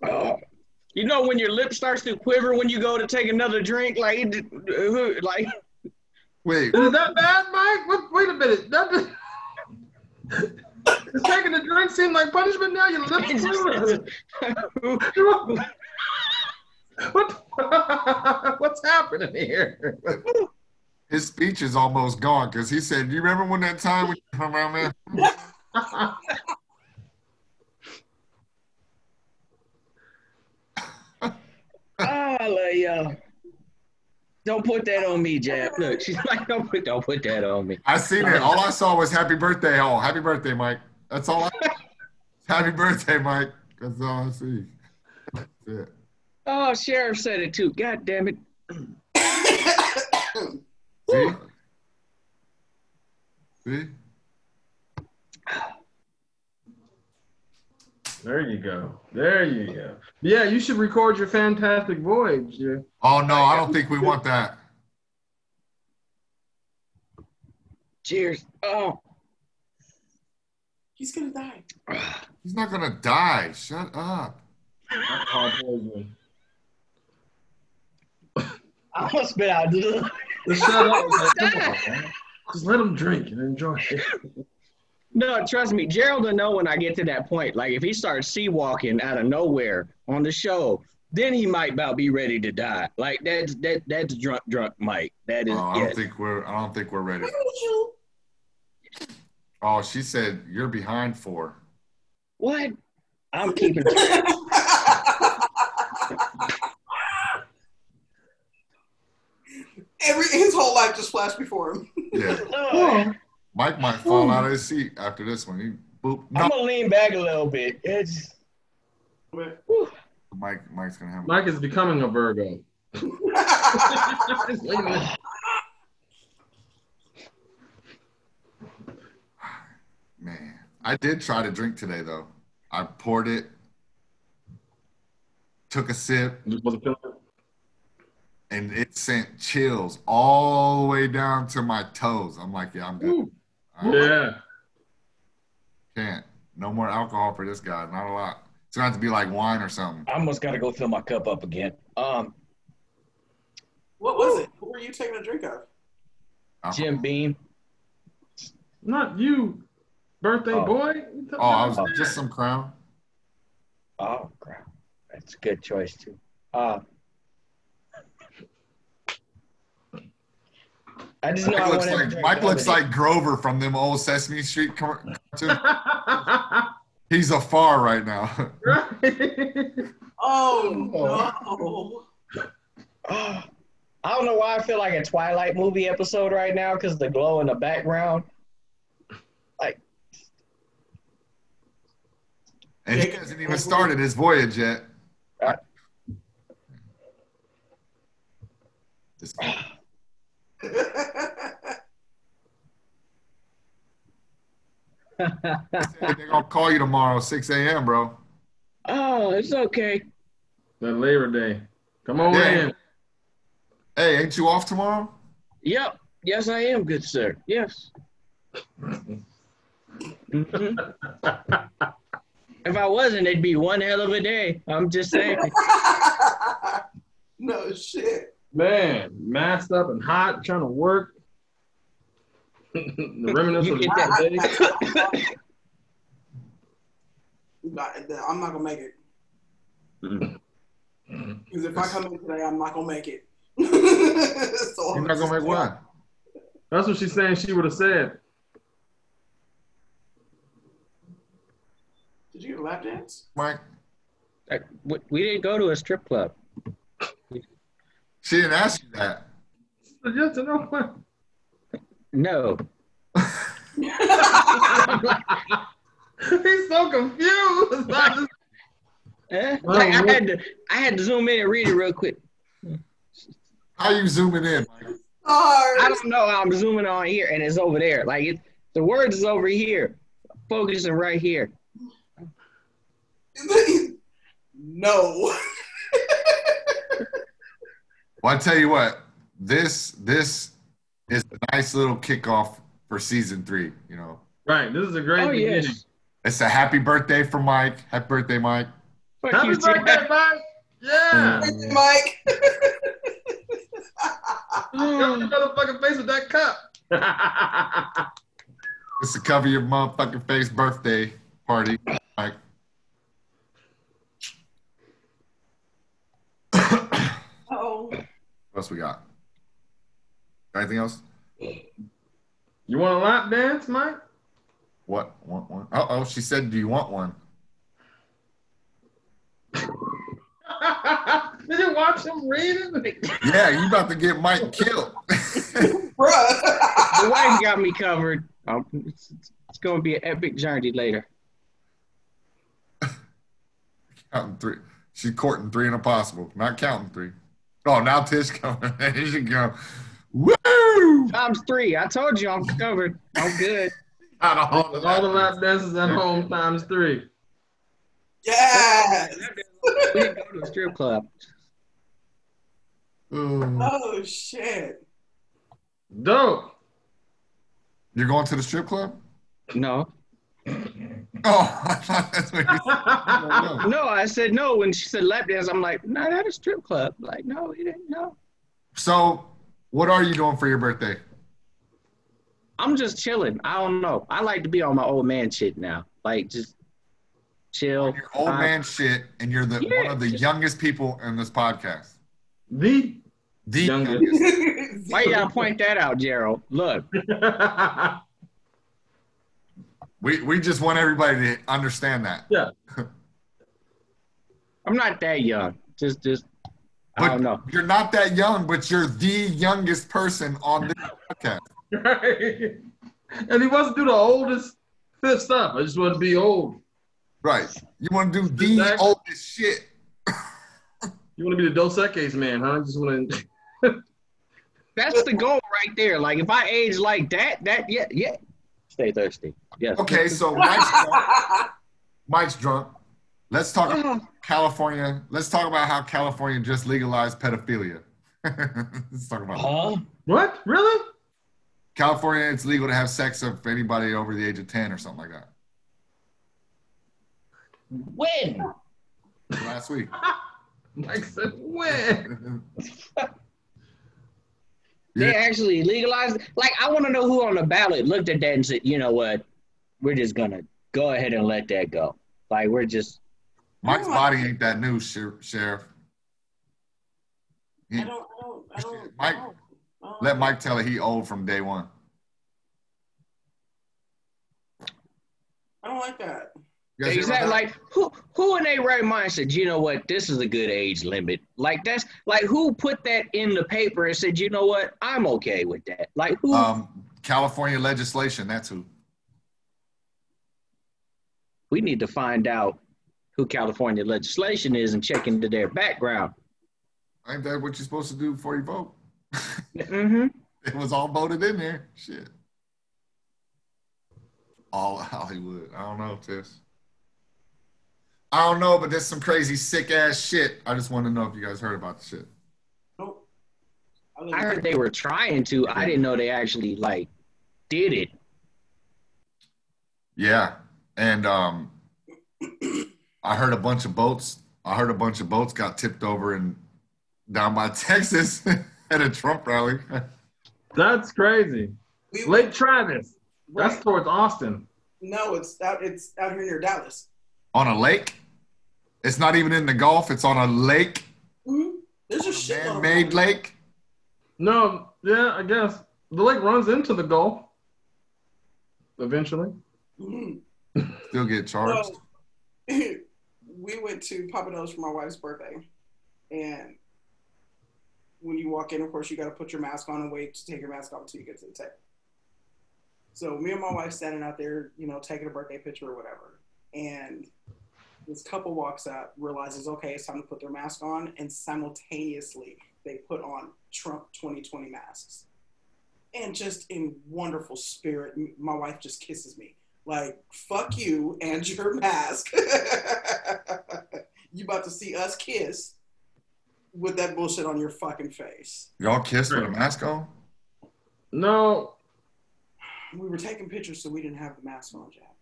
Oh. You know when your lip starts to quiver when you go to take another drink, like it, like Wait, Is that bad, Mike? What, wait a minute. That just, *laughs* is taking a drink seem like punishment now? Your lips *laughs* it quiver. *laughs* just- what? *laughs* What's happening here? his speech is almost gone because he said, "You remember when that time when you come around there?" Ah, I love y'all. Don't put that on me, Jab. Look, she's like, don't put, don't put that on me. I seen it. All I saw was "Happy birthday!" Oh, happy birthday, Mike. That's all. I *laughs* Happy birthday, Mike. That's all I see. That's it. Oh, sheriff said it too. God damn it. *coughs* See? See? There you go. There you go. Yeah, you should record your fantastic voyage. Yeah. Oh no, I don't think we want that. Cheers. Oh. He's gonna die. He's not gonna die. Shut up. Alcohol poisoning. I must spit out. Just shut up. man. Come on, *laughs* man. Just let him drink and enjoy it. No, trust me, Gerald will know when I get to that point. Like if he starts sea walking out of nowhere on the show, then he might about be ready to die. Like that's that that's drunk drunk Mike. That is Oh, I don't think we're. I don't think we're ready. Oh, she said you're behind four. What? I'm keeping *laughs* Every his whole life just flashed before him. Yeah, *laughs* Oh, Mike might hmm. fall out of his seat after this one. He boop. No, I'm gonna lean back a little bit. It's Mike. Mike's gonna have. Mike is becoming a Virgo. Just leave it. Man, I did try to drink today though. I poured it, took a sip, Just wasn't feeling it. And it sent chills all the way down to my toes. I'm like, yeah, I'm good. Ooh. I Yeah. can't. No more alcohol for this guy. Not a lot. It's gonna have to be like wine or something. I almost gotta go fill my cup up again. Um, What was it? What were you taking a drink of? Alcohol. Jim Beam. Not you, birthday Oh. boy. Oh, I was just some crown. Oh crap. That's a good choice too. Uh I just know Mike I looks like Mike looks like Grover from them old Sesame Street cartoons. *laughs* He's afar right now. Oh no! Oh. I don't know why I feel like a Twilight movie episode right now because the glow in the background. Like, and he hasn't even started his voyage yet. Right. This- They're gonna call you tomorrow, 6 a.m., bro. oh, it's okay. that Labor Day. Come on Yeah. in. Hey, ain't you off tomorrow? Yep. Yes, I am, good sir. Yes. Mhm. *laughs* if I wasn't, it'd be one hell of a day. I'm just saying. *laughs* no shit. Man, masked up and hot, trying to work. *laughs* the remnants of the get day. I- I'm not gonna make it. Mm-hmm. Because if I come in today, I'm not gonna make it. *laughs* so You're not gonna make what? That's what she's saying. She would have said. Did you get a lap dance? Mike? We- We didn't go to a strip club. She didn't ask you that. Just to know. No. *laughs* He's so confused. *laughs* Like I had to, I had to zoom in and read it real quick. How you zooming in, Mike? I don't know. I'm zooming on here and it's over there. Like it, the words is over here, focusing right here. *laughs* no. Well, I tell you what, this this is a nice little kickoff for season three. You know, right. This is a great Oh beginning. yes. it's a happy birthday for Mike. Happy birthday, Mike. Fuck Happy you, birthday, Ted. Mike. Yeah. Mike. *laughs* Cover your motherfucking face with that cup. *laughs* It's to cover your motherfucking face birthday party, Mike. What else we got? Anything else? you want a lap dance, Mike? What? Want one? Uh oh, she said, "Do you want one?" *laughs* Did you watch him reading? Yeah, you about to get Mike killed. *laughs* The wife got me covered. Um, it's, it's gonna be an epic journey later. *laughs* counting three. She's courting three and a possible, not counting three. Oh, now Tish coming. *laughs* Here she go. Woo! Times three. I told you I'm covered. I'm good. *laughs* Got all the All the lap dances at home times three. yes. We didn't go to a strip club. Ooh. Oh shit. Dope. You're going to the strip club? No. *clears throat* *laughs* Oh, I thought that's what you said. *laughs* No, I said no when she said lap dance. I'm like, no, not a strip club. Like, no, you didn't know. So, what are you doing for your birthday? I'm just chilling. I don't know. I like to be on my old man shit now. Like, just chill. Your old Uh, man shit, and you're the Yeah. one of the youngest people in this podcast. The The Youngest. youngest. Why you gotta *laughs* point that out, Gerald? Look, We we just want everybody to understand that. yeah. I'm not that young. Just, just, I don't know. you're not that young, but you're the youngest person on this *laughs* podcast. Right. And he wants to do the oldest fifth stuff. I just want to be old. Right. You want to do the Exactly. oldest shit. *laughs* You want to be the Dos Equis man, huh? Just want to. *laughs* That's the goal right there. Like, if I age like that, that, yeah, yeah. Stay thirsty. Yes. Okay, so Mike's drunk. *laughs* Mike's drunk. Let's talk mm-hmm. about California. Let's talk about how California just legalized pedophilia. *laughs* Let's talk about that. Huh? What? Really? California. It's legal to have sex with anybody over the age of ten or something like that. When? Last week. *laughs* Mike said, when? They actually legalized. Like, I want to know who on the ballot looked at that and said, you know what, we're just gonna go ahead and let that go. Like, we're just. Mike's body ain't that new, Sheriff. He- I don't, I don't, I don't. Mike, I don't- let Mike tell it he old from day one. I don't like that. Exactly. Like who who in their right mind said, you know what, this is a good age limit. Like that's like who put that in the paper and said, you know what, I'm okay with that. Like who um, California legislation. That's who. we need to find out who California legislation is and check into their background. Ain't that what you're supposed to do before you vote? *laughs* Mm-hmm. It was all voted in there. Shit. All Hollywood. I don't know, Tiss. I don't know, but there's some crazy sick ass shit. I just want to know if you guys heard about the shit. Nope. I heard they were trying to. I didn't know they actually like did it. Yeah. And um I heard a bunch of boats. I heard a bunch of boats got tipped over and down by *laughs* Texas at a Trump rally. That's crazy. We, Lake Travis. right. That's towards Austin. No, it's out. It's out here near Dallas. On a lake? It's not even in the Gulf. It's on a lake, Mhm. There's a a shitload man-made lake. No, yeah, I guess the lake runs into the Gulf. Eventually, Mhm. Still get charged. So, *laughs* we went to Pappadeaux for my wife's birthday, and when you walk in, of course, you got to put your mask on and wait to take your mask off until you get to the table. So me and my wife standing out there, you know, taking a birthday picture or whatever, and this couple walks up, realizes, okay, it's time to put their mask on, and simultaneously they put on Trump 2020 masks. And just in wonderful spirit, my wife just kisses me like fuck you and your mask. *laughs* you about to see us kiss with that bullshit on your fucking face. Y'all kiss with a mask on? no, We were taking pictures, so we didn't have the mask on, Jack.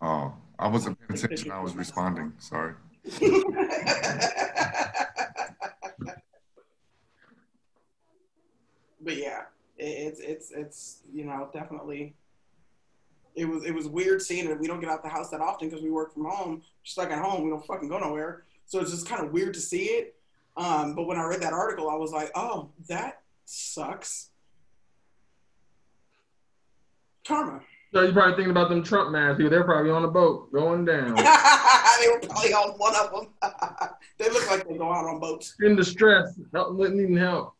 Oh, I wasn't paying attention. I was responding. Sorry. but yeah, it, it's it's it's you know definitely. It was it was weird seeing it. We don't get out the house that often because we work from home. Stuck at home, we don't fucking go nowhere. So it's just kind of weird to see it. Um, but when I read that article, I was like, oh, that sucks. Karma. So you're probably thinking about them Trump masks. They're probably on a boat going down *laughs* they were probably on one of them. *laughs* they look like they go out on boats. in distress, help, needing help.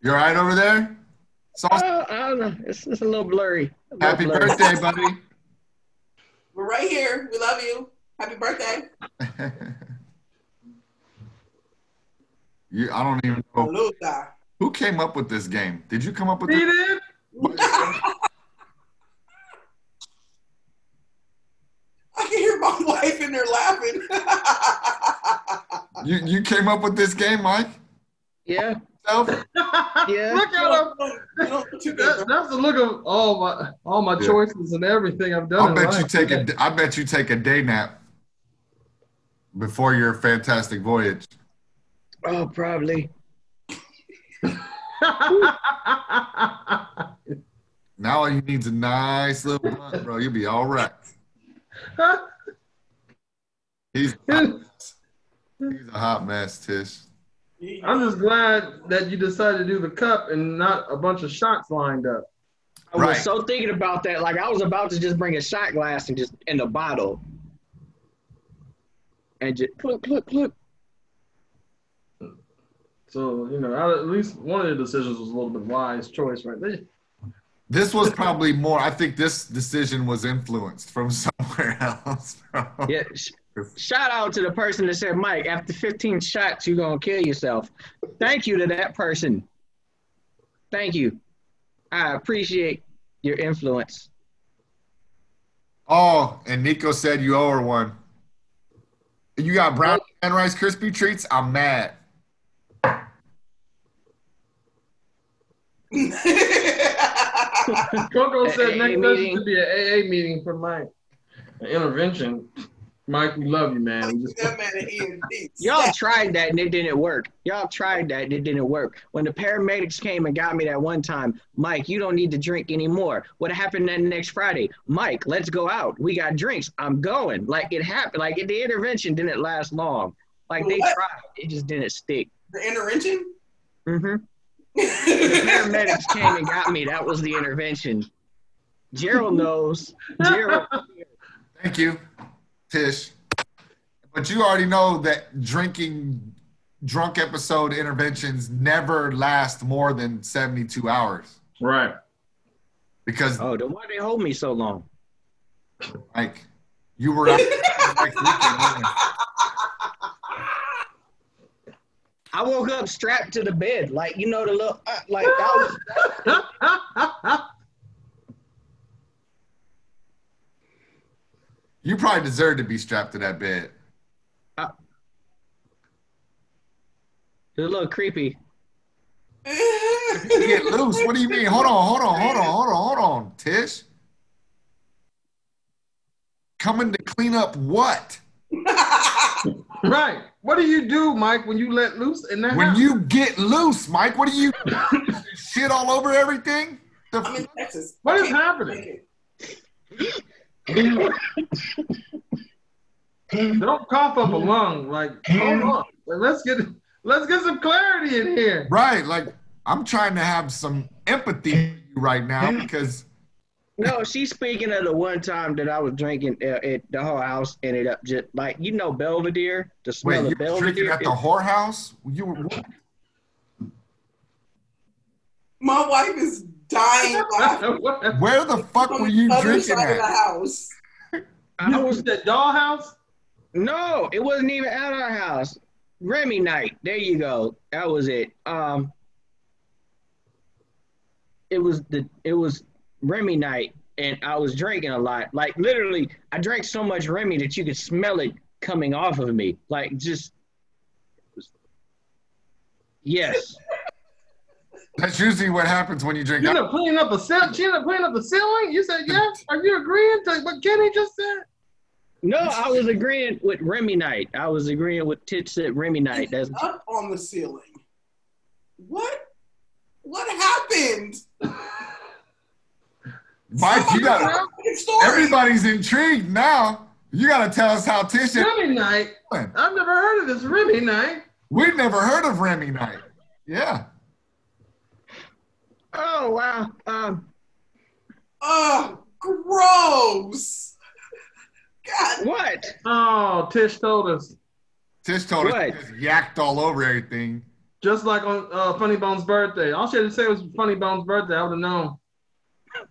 You're right over there? Sauce, Uh, I don't know. It's, it's a little blurry. A little happy blurry. birthday, buddy. We're right here. We love you. Happy birthday. *laughs* you, I don't even know Saluda. Who came up with this game. Did you come up with He this? did. *laughs* I can hear my wife in there laughing. You you came up with this game, Mike? Yeah, Yourself? *laughs* yeah. Look at him. You don't too That, that's the look of all my all my Yeah. choices and everything I've done. I bet you take a I bet you take a day nap before your fantastic voyage. Oh, probably. Now all you need is a nice little blunt, bro. You'll be all right. He's a hot mess. He's a hot mess, Tish. I'm just glad that you decided to do the cup and not a bunch of shots lined up. I was Right. so thinking about that. Like I was about to just bring a shot glass and just in a bottle, and just look, look, look. So you know, at least one of the decisions was a little bit wise choice right there. This was probably more. I think this decision was influenced from *laughs* somewhere else. Bro. Yeah. sh- Shout out to the person that said, Mike, after 15 shots, you're going to kill yourself. Thank you to that person. Thank you. I appreciate your influence. Oh, and Nico said you owe her one. You got brown and Rice Krispie treats. I'm mad. *laughs* Coco said AA next meeting. session should be an AA meeting for Mike. An intervention. Mike, we love you, man. We just that man at EMT. Y'all tried that and it didn't work. Y'all tried that and it didn't work. When the paramedics came and got me that one time, Mike, you don't need to drink anymore. What happened then next Friday? Mike, let's go out. We got drinks. I'm going. Like it happened. Like the intervention didn't last long. Like they What? tried. It just didn't stick. The intervention? hmm The paramedics came and got me. That was the intervention. Gerald knows. Gerald. Thank you, Tish. But you already know that drinking drunk episode interventions never last more than 72 hours right. because Oh, then why they hold me so long? like you were out *laughs* next weekend. Weren't you? I woke up strapped to the bed, like you know the little, uh, like that was. *laughs* You probably deserve to be strapped to that bed. It was a little creepy. Get loose. What do you mean? Hold on, hold on, hold on, hold on, hold on, Tish. Coming to clean up what? *laughs* right. What do you do, Mike, when you let loose in that When house? you get loose, Mike, what do you *laughs* shit all over everything? The I'm in Texas. What is happening? *laughs* Don't cough up a lung. Like, hold on. Let's get let's get some clarity in here. Right. Like I'm trying to have some empathy for you right now because No, she's speaking of the one time that I was drinking uh, at the whole house ended up just like you know Belvedere, the smell wait, of you were drinking Belvedere. at the whorehouse? You were My wife is dying *laughs* where the fuck were you other drinking side of the at? house. I was was at dollhouse? no, it wasn't even at our house. Remy night. There you go. That was it. Um, it was the it was Remy night, and I was drinking a lot. Like literally, I drank so much Remy that you could smell it coming off of me. Like just yes. *laughs* That's usually what happens when you drink. You end up cleaning up a ceiling. She ended up cleaning up the ceiling. You said yes. Are you agreeing to what Kenny just said? No, I was agreeing with Remy night. I was agreeing with Tits at Remy night. That's up on the ceiling. What? What happened? *laughs* Mike, you got Fucking story. everybody's intrigued now. You got to tell us how Tish Remy night. I've never heard of this Remy night. We've never heard of Remy Night. Yeah. oh wow. Um, Oh, gross. God. what? Oh, Tish told us. Tish told us What? she just yacked all over everything. Just like on uh, Funny Bone's birthday. All she had to say was Funny Bone's birthday. I would have known.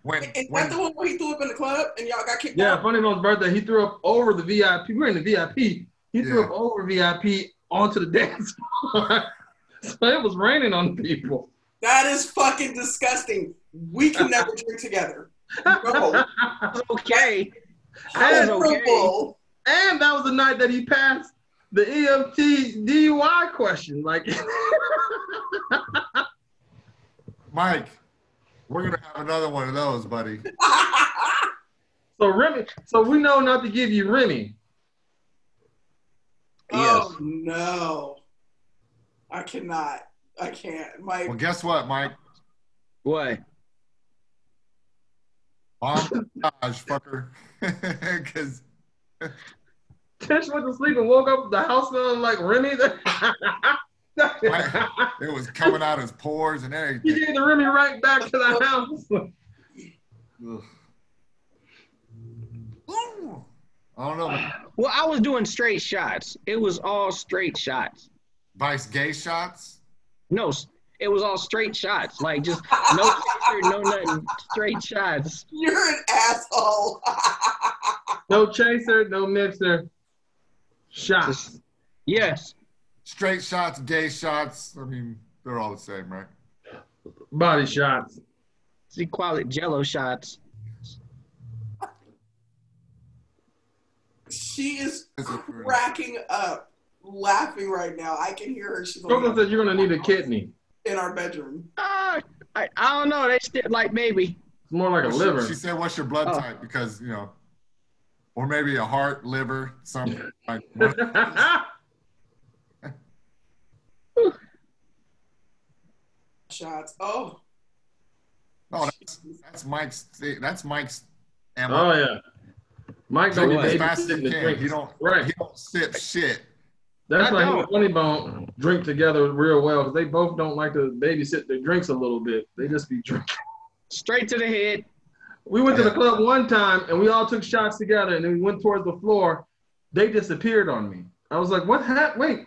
When, Is when that the one where he threw up in the club and y'all got kicked Yeah, out? Funny Bone's birthday. He threw up over the VIP. We were in the VIP. He threw up over VIP onto the *laughs* dance floor. so it was raining on people. That is fucking disgusting. We can never drink together. No. *laughs* Okay. I okay. And that was the night that he passed the EMT DUI question. Like, Mike, we're gonna have another one of those, buddy. *laughs* so Remy, so we know not to give you Remy. Oh no. I cannot. I can't. Mike. Well, guess what, Mike? What? Bomb montage, fucker. *laughs* Because Tish went to sleep and woke up the house smelling like Remy. *laughs* it was coming out his pores and *laughs* everything. he gave the Remy right back to the *laughs* house. I don't know. Well, I was doing straight shots. It was all straight shots. Vice gay shots. No, it was all straight shots. Like just no picture, no nothing. Straight shots. you're an asshole. *laughs* No chaser, no mixer. Shots. Just- yes. Straight shots, gay shots. I mean, they're all the same, right? Body shots. See quality jello shots. she is This is pretty- cracking up, laughing right now. I can hear her. She's Coco said you're gonna need a kidney. in our bedroom. Ah, I, I don't know. They still like maybe. It's more like a Well, liver. She, she said, "What's your blood Oh. type?" Because you know, or maybe a heart, liver, something. *laughs* Like, Shots. Oh. no, that's, that's Mike's. That's Mike's. oh yeah. Mike don't Drink as fast as he the can. drink. He don't. Right. He don't sip shit. That's I why him and don't. Funny Bone drink together real well because they both don't like to babysit their drinks a little bit. They just be drinking. Straight to the head. We went to the club one time and we all took shots together and then we went towards the floor. They disappeared on me. I was like, what happened? Wait,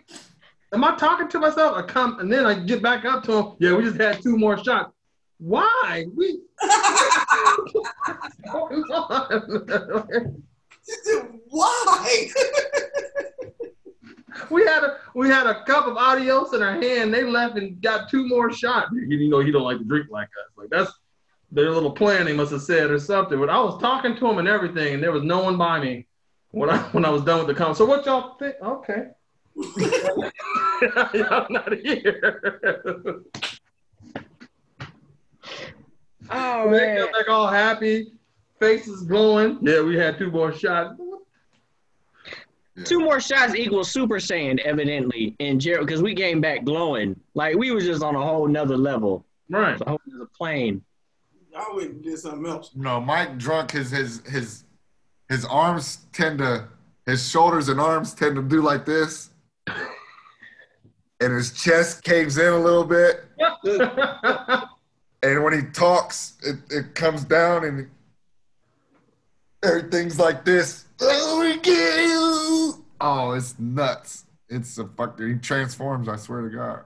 am I talking to myself? I come and then I get back up to him. Yeah, we just had two more shots. Why? We *laughs* Why? *laughs* we had a we had a cup of adios in our hand. They left and got two more shots. You know he don't like to drink like us. Like that's their little plan they must have said or something. But I was talking to him and everything, and there was no one by me when I *laughs* when I was done with the conversation. So what y'all think? Okay. Y'all not here. Oh they man. come back all happy, faces glowing. Yeah, we had two more shots. Two more shots equals Super Saiyan, evidently, and Gerald, because we came back glowing. Like we was just on a whole nother level. Right. It's a whole nother plane. I went and did something else. No, Mike drunk his his his his arms tend to, his shoulders and arms tend to do like this, and his chest caves in a little bit. *laughs* And when he talks, it, it comes down and everything's like this. Oh, we get you. Oh, it's nuts. It's a fucking, he transforms, I swear to God.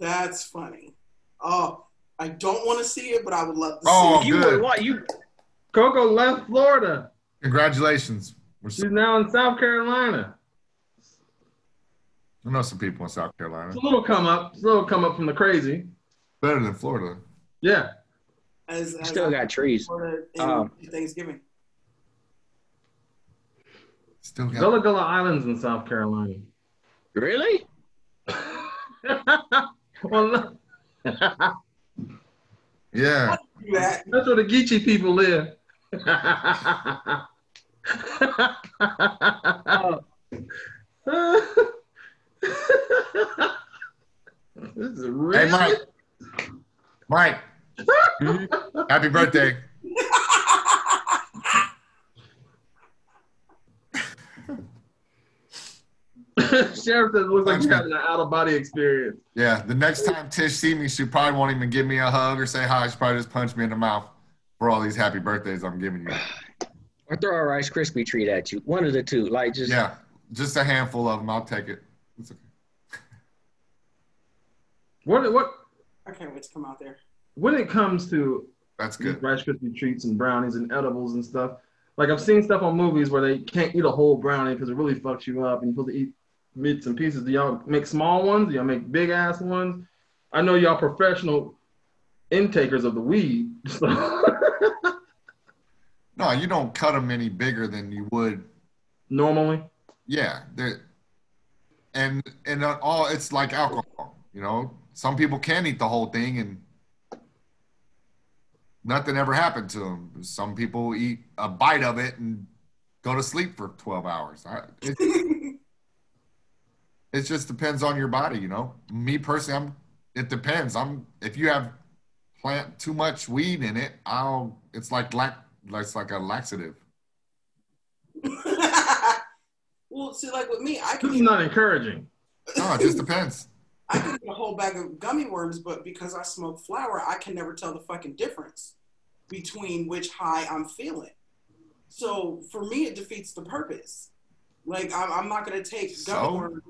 That's funny. Oh, I don't want to see it, but I would love to see Oh, it. you good. would what you Coco left Florida. Congratulations. We're She's so, now in South Carolina. I know some people in South Carolina. It's a little come up. It's a little come up from the crazy. Better than Florida. Yeah. As, as still I got trees. Florida in Um, Thanksgiving. Still got Gullah Gullah Islands in South Carolina. Really? *laughs* well. *laughs* Yeah. That's where the Geechee people live. *laughs* Oh, *laughs* this is real. Hey, Mike. Mike. *laughs* Happy birthday. *laughs* Sheriff says it looks like you're having an out of body experience. Yeah. The next time Tish see me, she probably won't even give me a hug or say hi. She probably just punch me in the mouth for all these happy birthdays I'm giving you. or throw a Rice Krispie treat at you. One of the two. Like just Yeah. Just a handful of them. I'll take it. It's okay. What what I can't wait to come out there. when it comes to That's good. Rice Krispie treats and brownies and edibles and stuff, like I've seen stuff on movies where they can't eat a whole brownie because it really fucks you up, and you're supposed to eat bits and pieces. Do y'all make small ones? Do y'all make big ass ones? I know y'all professional intakers of the weed. So *laughs* No, you don't cut them any bigger than you would normally, Yeah, they're, and and uh, all it's like alcohol. You know, some people can eat the whole thing and nothing ever happened to them. Some people eat a bite of it and go to sleep for twelve hours. I, it, *laughs* it just depends on your body. You know, me personally, I'm. It depends. I'm if you have plant too much weed in it, I'll. It's like lac. It's like a laxative. *laughs* well, see, like with me, I this can is not encouraging. No, it just depends. *laughs* I can eat a whole bag of gummy worms, but because I smoke flower, I can never tell the fucking difference between which high I'm feeling. So for me, it defeats the purpose. Like I'm, I'm not gonna take gummy So? worms.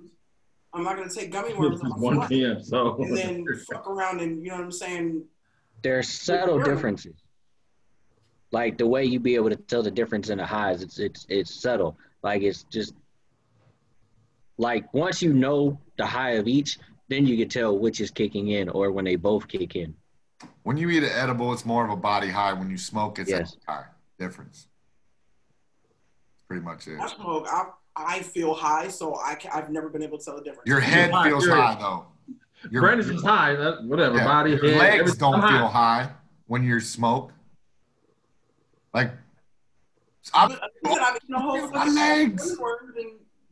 I'm not gonna take gummy *laughs* worms on 1 fly p.m. So and then fuck around and you know what I'm saying. there's subtle differences. Like the way you be able to tell the difference in the highs, it's it's it's subtle. Like it's just like once you know the high of each, then you can tell which is kicking in or when they both kick in. When you eat an edible, it's more of a body high. When you smoke, it's Yes. a high. Difference. Pretty much it. I smoke. I, I feel high, so I can, I've never been able to tell the difference. Your head high, feels period. high though. Your, Brandon's is high. Whatever. yeah, body, your head, legs everything. don't I'm feel high. high when you smoke. Like, I'm, But, I've eaten a whole My legs.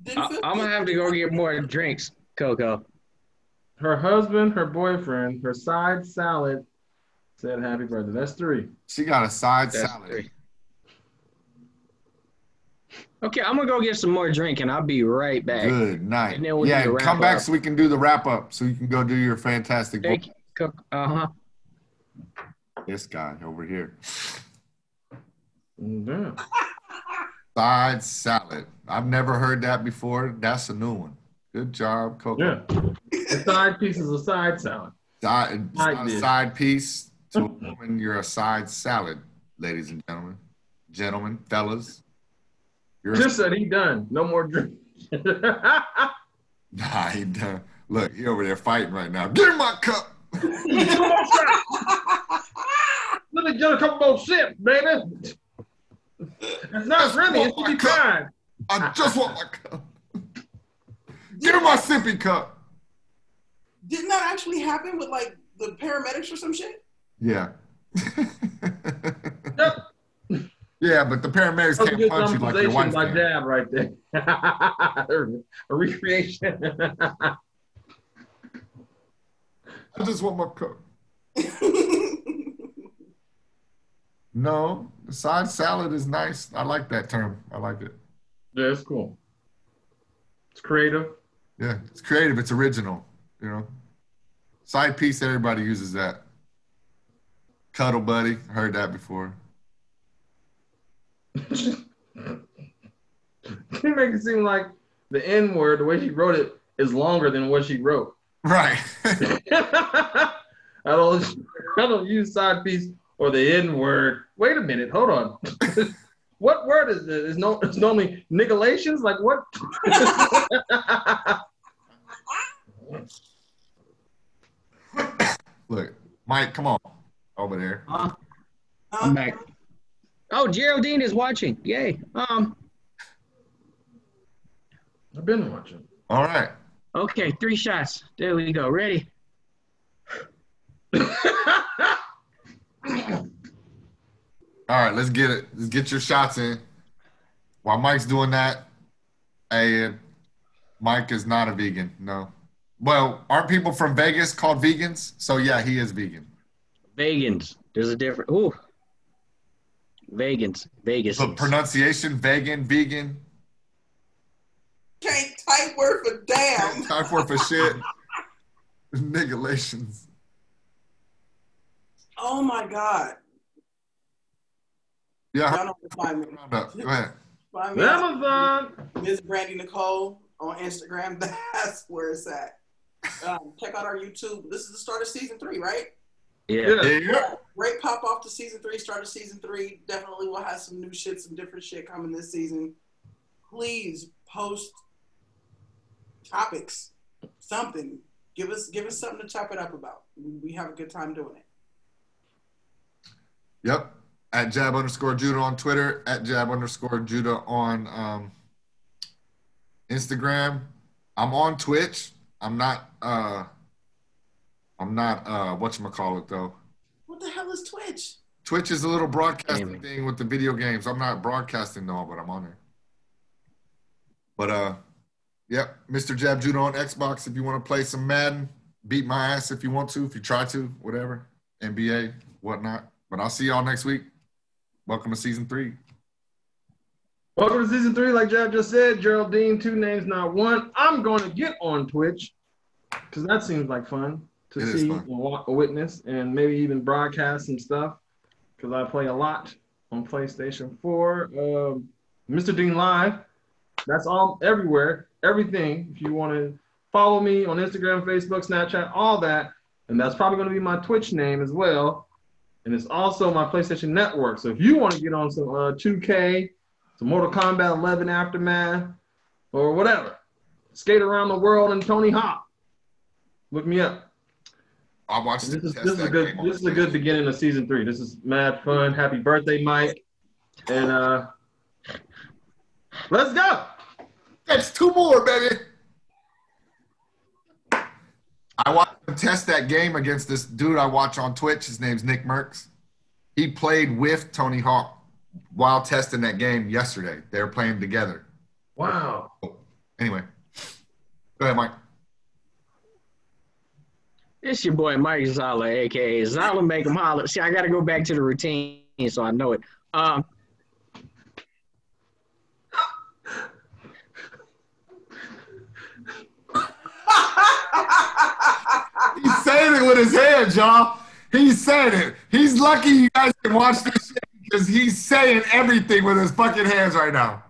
Gummy worms and didn't I, feel I'm gonna have to go get more drinks, Coco. Her husband, her boyfriend, her side salad said happy birthday. That's three. she got a side That's salad. three. Okay, I'm gonna go get some more drink and I'll be right back. Good night. And then we'll yeah, do come back up. so we can do the wrap up. So you can go do your fantastic book. Thank you, Coco. Uh huh. This guy over here. Yeah. Side salad. I've never heard that before. That's a new one. Good job, Coco. Yeah. The side piece is a side salad. Side, Side a side piece to a woman. You're a side salad, ladies and gentlemen. Gentlemen, fellas. You're Just said he done. No more drink. *laughs* nah, he done. Look, he over there fighting right now. Get in my cup. *laughs* Let me get a couple more sips, baby. It's not really. It's to be tried. I just want my cup. Get in my sippy cup. Didn't that actually happen with like the paramedics or some shit? Yeah. *laughs* Yep. yeah, but the paramedics That can't good punch you like your wife dramatization by can. Dad right there. *laughs* a recreation. *laughs* I just want my cup. No, the side salad is nice. I like that term. I like it. Yeah, it's cool. It's creative. Yeah, it's creative. It's original. You know, side piece. Everybody uses that. Cuddle buddy. Heard that before. *laughs* you make it seem like the N word, the way she wrote it, is longer than what she wrote. Right. *laughs* I don't I don't use side piece or the N word. Wait a minute, hold on. *laughs* what word is this? It's no it's normally nigalations? Like what? *laughs* Look, Mike, come on over there. Uh, I'm back. Oh, Geraldine is watching. Yay. Um. I've been watching. All right. Okay, three shots. There we go. Ready? *laughs* All right, let's get it. Let's get your shots in. While Mike's doing that, hey, Mike is not a vegan. No. Well, aren't people from Vegas called vegans? So yeah, he is vegan. Vegans. There's a different. Ooh. Vegans. Vegas. The pronunciation, vegan, vegan, Can't type word for damn. Can't type for for shit. *laughs* Nigalations. Oh my god. Yeah, Y'all know where to find me. round up. Go ahead. Find me at Amazon. Miss Brandy Nicole on Instagram. *laughs* That's where it's at. Um, check out our YouTube. This is the start of season three, right? yeah. Yeah. Yeah. Great pop off to season three. Start of season three. Definitely we'll have some new shit, some different shit coming this season. Please post topics, something. Give us give us something to chop it up about. We have a good time doing it. Yep. At jab underscore Judah on Twitter, at jab underscore Judah on um, Instagram. I'm on Twitch. I'm not uh I'm not uh whatchamacallit though. What the hell is Twitch? Twitch is a little broadcasting Gaming. thing with the video games. I'm not broadcasting though, but I'm on there. But uh yep, Mr. Jab Judah on Xbox if you want to play some Madden, beat my ass if you want to, if you try to, whatever. NBA, whatnot. But I'll see y'all next week. Welcome to season three. Welcome to season three. Like Jab just said, Geraldine, two names, not one. I'm going to get on Twitch because that seems like fun to It see fun. and witness and maybe even broadcast some stuff because I play a lot on PlayStation 4. Um, Mr. Dean Live. That's all everywhere, everything. If you want to follow me on Instagram, Facebook, Snapchat, all that. And that's probably going to be my Twitch name as well. And it's also my PlayStation Network. So if you want to get on some uh, 2K, some Mortal Kombat 11 Aftermath, or whatever, skate around the world in Tony Hawk, look me up. I watched This is this is a good this is a good beginning of season three. This is mad fun. Happy birthday, Mike. And uh let's go. That's two more, baby. I watched him test that game against this dude I watch on Twitch. His name's Nick Mercs. He played with Tony Hawk while testing that game yesterday. They were playing together. Wow. Anyway, go ahead, Mike. It's your boy Mike Zala, aka Zala Make 'em Holler. See, I got to go back to the routine so I know it. Um, He's saying it with his hands, y'all. He's saying it. He's lucky you guys can watch this shit because he's saying everything with his fucking hands right now.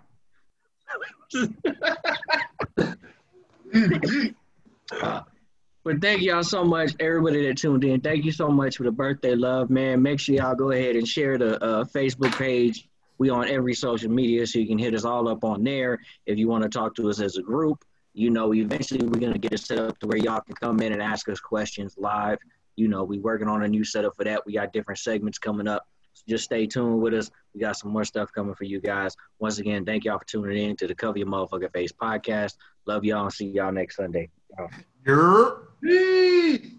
but thank y'all so much, everybody that tuned in. Thank you so much for the birthday love, man. Make sure y'all go ahead and share the uh, Facebook page. We on every social media, so you can hit us all up on there if you want to talk to us as a group. You know, eventually we're gonna get it set up to where y'all can come in and ask us questions live. You know, we working on a new setup for that. We got different segments coming up. So just stay tuned with us. We got some more stuff coming for you guys. Once again, thank y'all for tuning in to the Cover Your Motherfucking Face podcast. Love y'all and see y'all next Sunday. You're Peace.